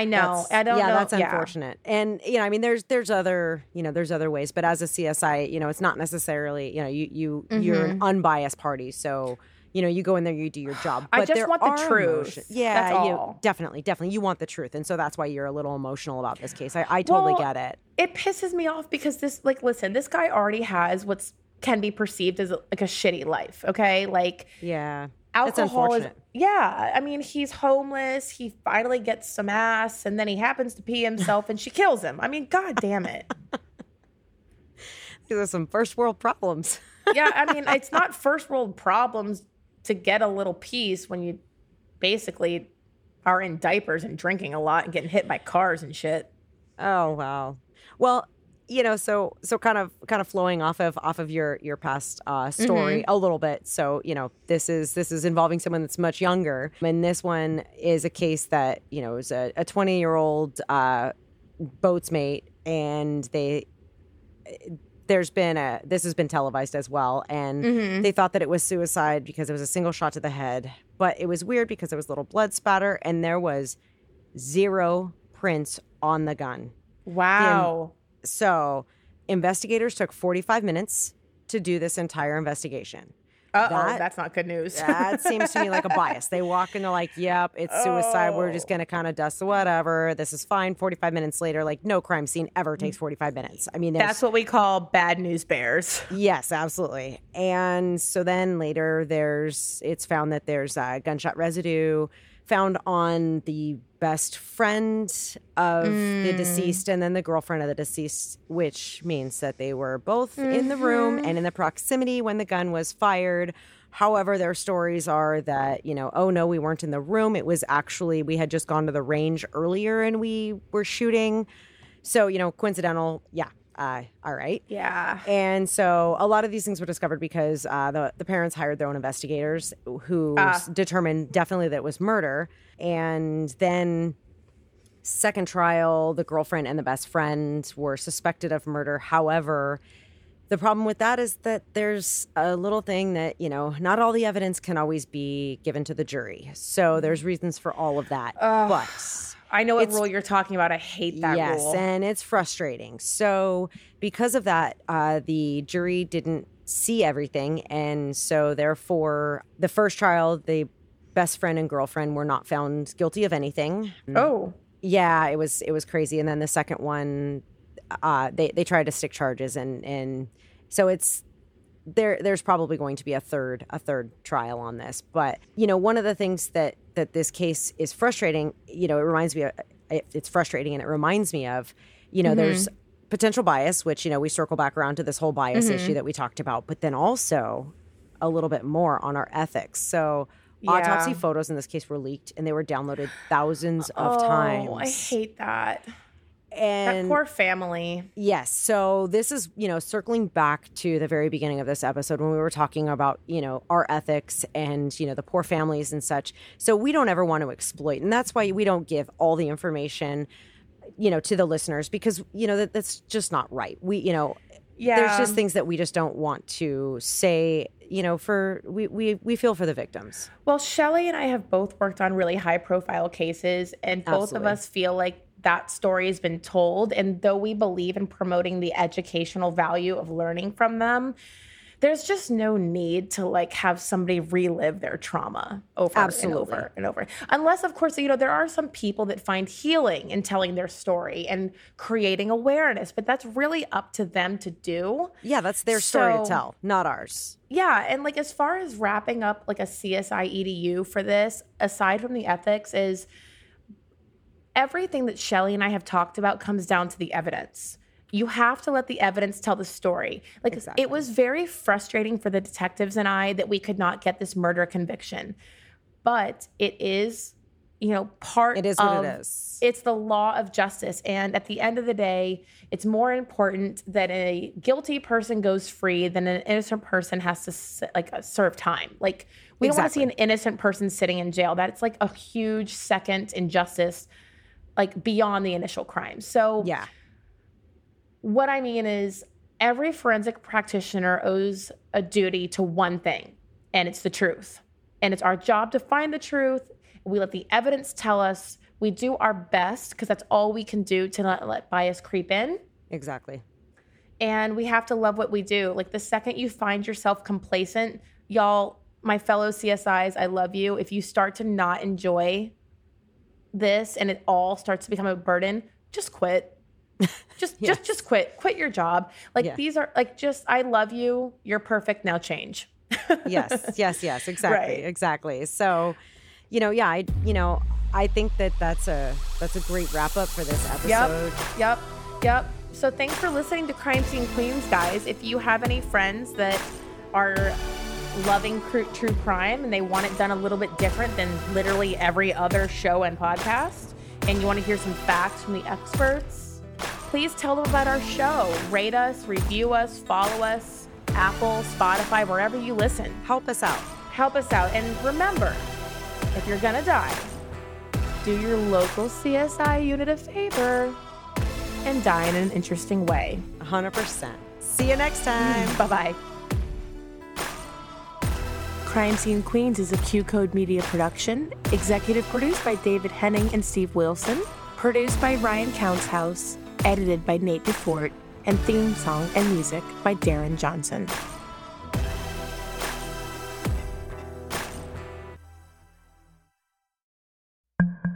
[SPEAKER 1] I know.
[SPEAKER 2] That's-
[SPEAKER 1] I don't
[SPEAKER 2] yeah,
[SPEAKER 1] know.
[SPEAKER 2] that's unfortunate. And you know, I mean, there's there's other you know there's other ways, but as a CSI, you know, it's not necessarily you know you you you're an unbiased party, so you know you go in there, you do your job.
[SPEAKER 1] Mm-hmm. I just want the truth.
[SPEAKER 2] emotion- Yeah, you definitely, definitely, you want the truth, and so that's why you're a little emotional about this case. I, I totally
[SPEAKER 1] Well,
[SPEAKER 2] get it.
[SPEAKER 1] It pisses me off because this, like, listen, this guy already has what's can be perceived as like a shitty life. Okay, like
[SPEAKER 2] Yeah,
[SPEAKER 1] alcohol is yeah i mean he's homeless he finally gets some ass and then he happens to pee himself and she kills him i mean god damn it
[SPEAKER 2] there's some first world problems.
[SPEAKER 1] yeah i mean it's not first world problems to get a little peace when you basically are in diapers and drinking a lot and getting hit by cars and shit
[SPEAKER 2] Oh wow. Well, you know, so so kind of kind of flowing off of off of your your past uh, story a little bit. So you know, this is this is involving someone that's much younger, and this one is a case that you know is a twenty year old uh, boatswain's mate, and they there's been a this has been televised as well. And they thought that it was suicide because it was a single shot to the head but it was weird because there was little blood spatter and there was zero prints on the gun.
[SPEAKER 1] Wow
[SPEAKER 2] so investigators took 45 minutes to do this entire investigation.
[SPEAKER 1] Uh-oh
[SPEAKER 2] that-
[SPEAKER 1] that's not good news.
[SPEAKER 2] that seems to me like a bias. They walk into like yep it's suicide. We're just gonna kind of dust the whatever. This is fine. 45 minutes later like no crime scene ever takes 45 minutes. I mean
[SPEAKER 1] that's what we call bad news bears.
[SPEAKER 2] Yes, absolutely. And so then later, there's it's found that there's uh, gunshot residue found on the best friend of the hmm. deceased and then the girlfriend of the deceased, which means that they were both in the room mm-hmm. and in the proximity when the gun was fired. However, their stories are that, you know, oh no, we weren't in the room. It was actually, we had just gone to the range earlier and we were shooting. So, you know, coincidental. Yeah. Uh, all right.
[SPEAKER 1] yeah
[SPEAKER 2] And so a lot of these things were discovered because uh, the, the parents hired their own investigators who s- determined definitely that it was murder. And then, second trial, the girlfriend and the best friend were suspected of murder. However, the problem with that is that there's a little thing that, you know, not all the evidence can always be given to the jury. So there's reasons for all of that. but.
[SPEAKER 1] I know what rule you're talking about i hate that
[SPEAKER 2] yes,
[SPEAKER 1] rule
[SPEAKER 2] and it's frustrating. So, because of that, uh, the jury didn't see everything, and so therefore, the first trial, the best friend and girlfriend were not found guilty of anything.
[SPEAKER 1] oh
[SPEAKER 2] Yeah, it was it was crazy. And then the second one, uh, they they tried to stick charges, and and so it's there there's probably going to be a third a third trial on this. But you know one of the things that that this case is frustrating you know it reminds me of it, it's frustrating and it reminds me of you know there's mm-hmm. potential bias which you know we circle back around to this whole bias issue mm-hmm. that we talked about but then also a little bit more on our ethics. So autopsy photos in this case were leaked and they were downloaded thousands of
[SPEAKER 1] oh,
[SPEAKER 2] times.
[SPEAKER 1] i hate that that
[SPEAKER 2] and
[SPEAKER 1] poor family
[SPEAKER 2] Yes. So this is, you know, circling back to the very beginning of this episode when we were talking about, you know, our ethics and, you know, the poor families and such. So we don't ever want to exploit. And that's why we don't give all the information, you know, to the listeners because, you know, that, that's just not right. We, you know,
[SPEAKER 1] yeah
[SPEAKER 2] there's just things that we just don't want to say, you know, for we we we feel for the victims.
[SPEAKER 1] Well, Shelly and I have both worked on really high profile cases, and both
[SPEAKER 2] Absolutely.
[SPEAKER 1] of us feel like that story has been told. And though we believe in promoting the educational value of learning from them, there's just no need to like have somebody relive their trauma over
[SPEAKER 2] Absolutely.
[SPEAKER 1] and over and over. Unless, of course, you know, there are some people that find healing in telling their story and creating awareness, but that's really up to them to do.
[SPEAKER 2] Yeah, that's their story to tell, not ours.
[SPEAKER 1] Yeah, and like as far as wrapping up like a CSI EDU for this, aside from the ethics, is everything that Shelly and I have talked about comes down to the evidence. You have to let the evidence tell the story. Like
[SPEAKER 2] Exactly.
[SPEAKER 1] it was very frustrating for the detectives and I that we could not get this murder conviction. But it is, you know, part
[SPEAKER 2] It is what
[SPEAKER 1] of
[SPEAKER 2] it is.
[SPEAKER 1] it's the law of justice. And at the end of the day, it's more important that a guilty person goes free than an innocent person has to like uh, serve time. Like we don't want to see an innocent person sitting in jail. That's like a huge second injustice, like beyond the initial crime. So
[SPEAKER 2] Yeah.
[SPEAKER 1] what I mean is every forensic practitioner owes a duty to one thing, and it's the truth. And it's our job to find the truth. We let the evidence tell us. We do our best because that's all we can do to not let bias creep in.
[SPEAKER 2] Exactly.
[SPEAKER 1] And we have to love what we do. Like the second you find yourself complacent, y'all, my fellow CSIs, I love you. If you start to not enjoy this and it all starts to become a burden, just quit. Just
[SPEAKER 2] Yes.
[SPEAKER 1] just just quit. Quit your job. Like
[SPEAKER 2] Yeah.
[SPEAKER 1] these are like just I love you. You're perfect. Now change.
[SPEAKER 2] yes, yes, yes, exactly,
[SPEAKER 1] Right.
[SPEAKER 2] exactly. So, you know, yeah, I, you know, I think that that's a that's a great wrap up for this episode.
[SPEAKER 1] Yep. Yep. So thanks for listening to Crime Scene Queens, guys. If you have any friends that are loving true crime and they want it done a little bit different than literally every other show and podcast, and you want to hear some facts from the experts, please tell them about our show. Rate us, review us, follow us, Apple, Spotify, wherever you listen.
[SPEAKER 2] Help us out.
[SPEAKER 1] Help us out. And remember, if you're going to die, do your local CSI unit a favor and die in an interesting way.
[SPEAKER 2] 100%. See you next time.
[SPEAKER 1] Bye bye. Crime Scene Queens is a QCODE Media production, executive produced by David Henning and Steve Wilson, produced by Ryan Countshouse, edited by Nate DeFort, and theme song and music by Darren Johnson.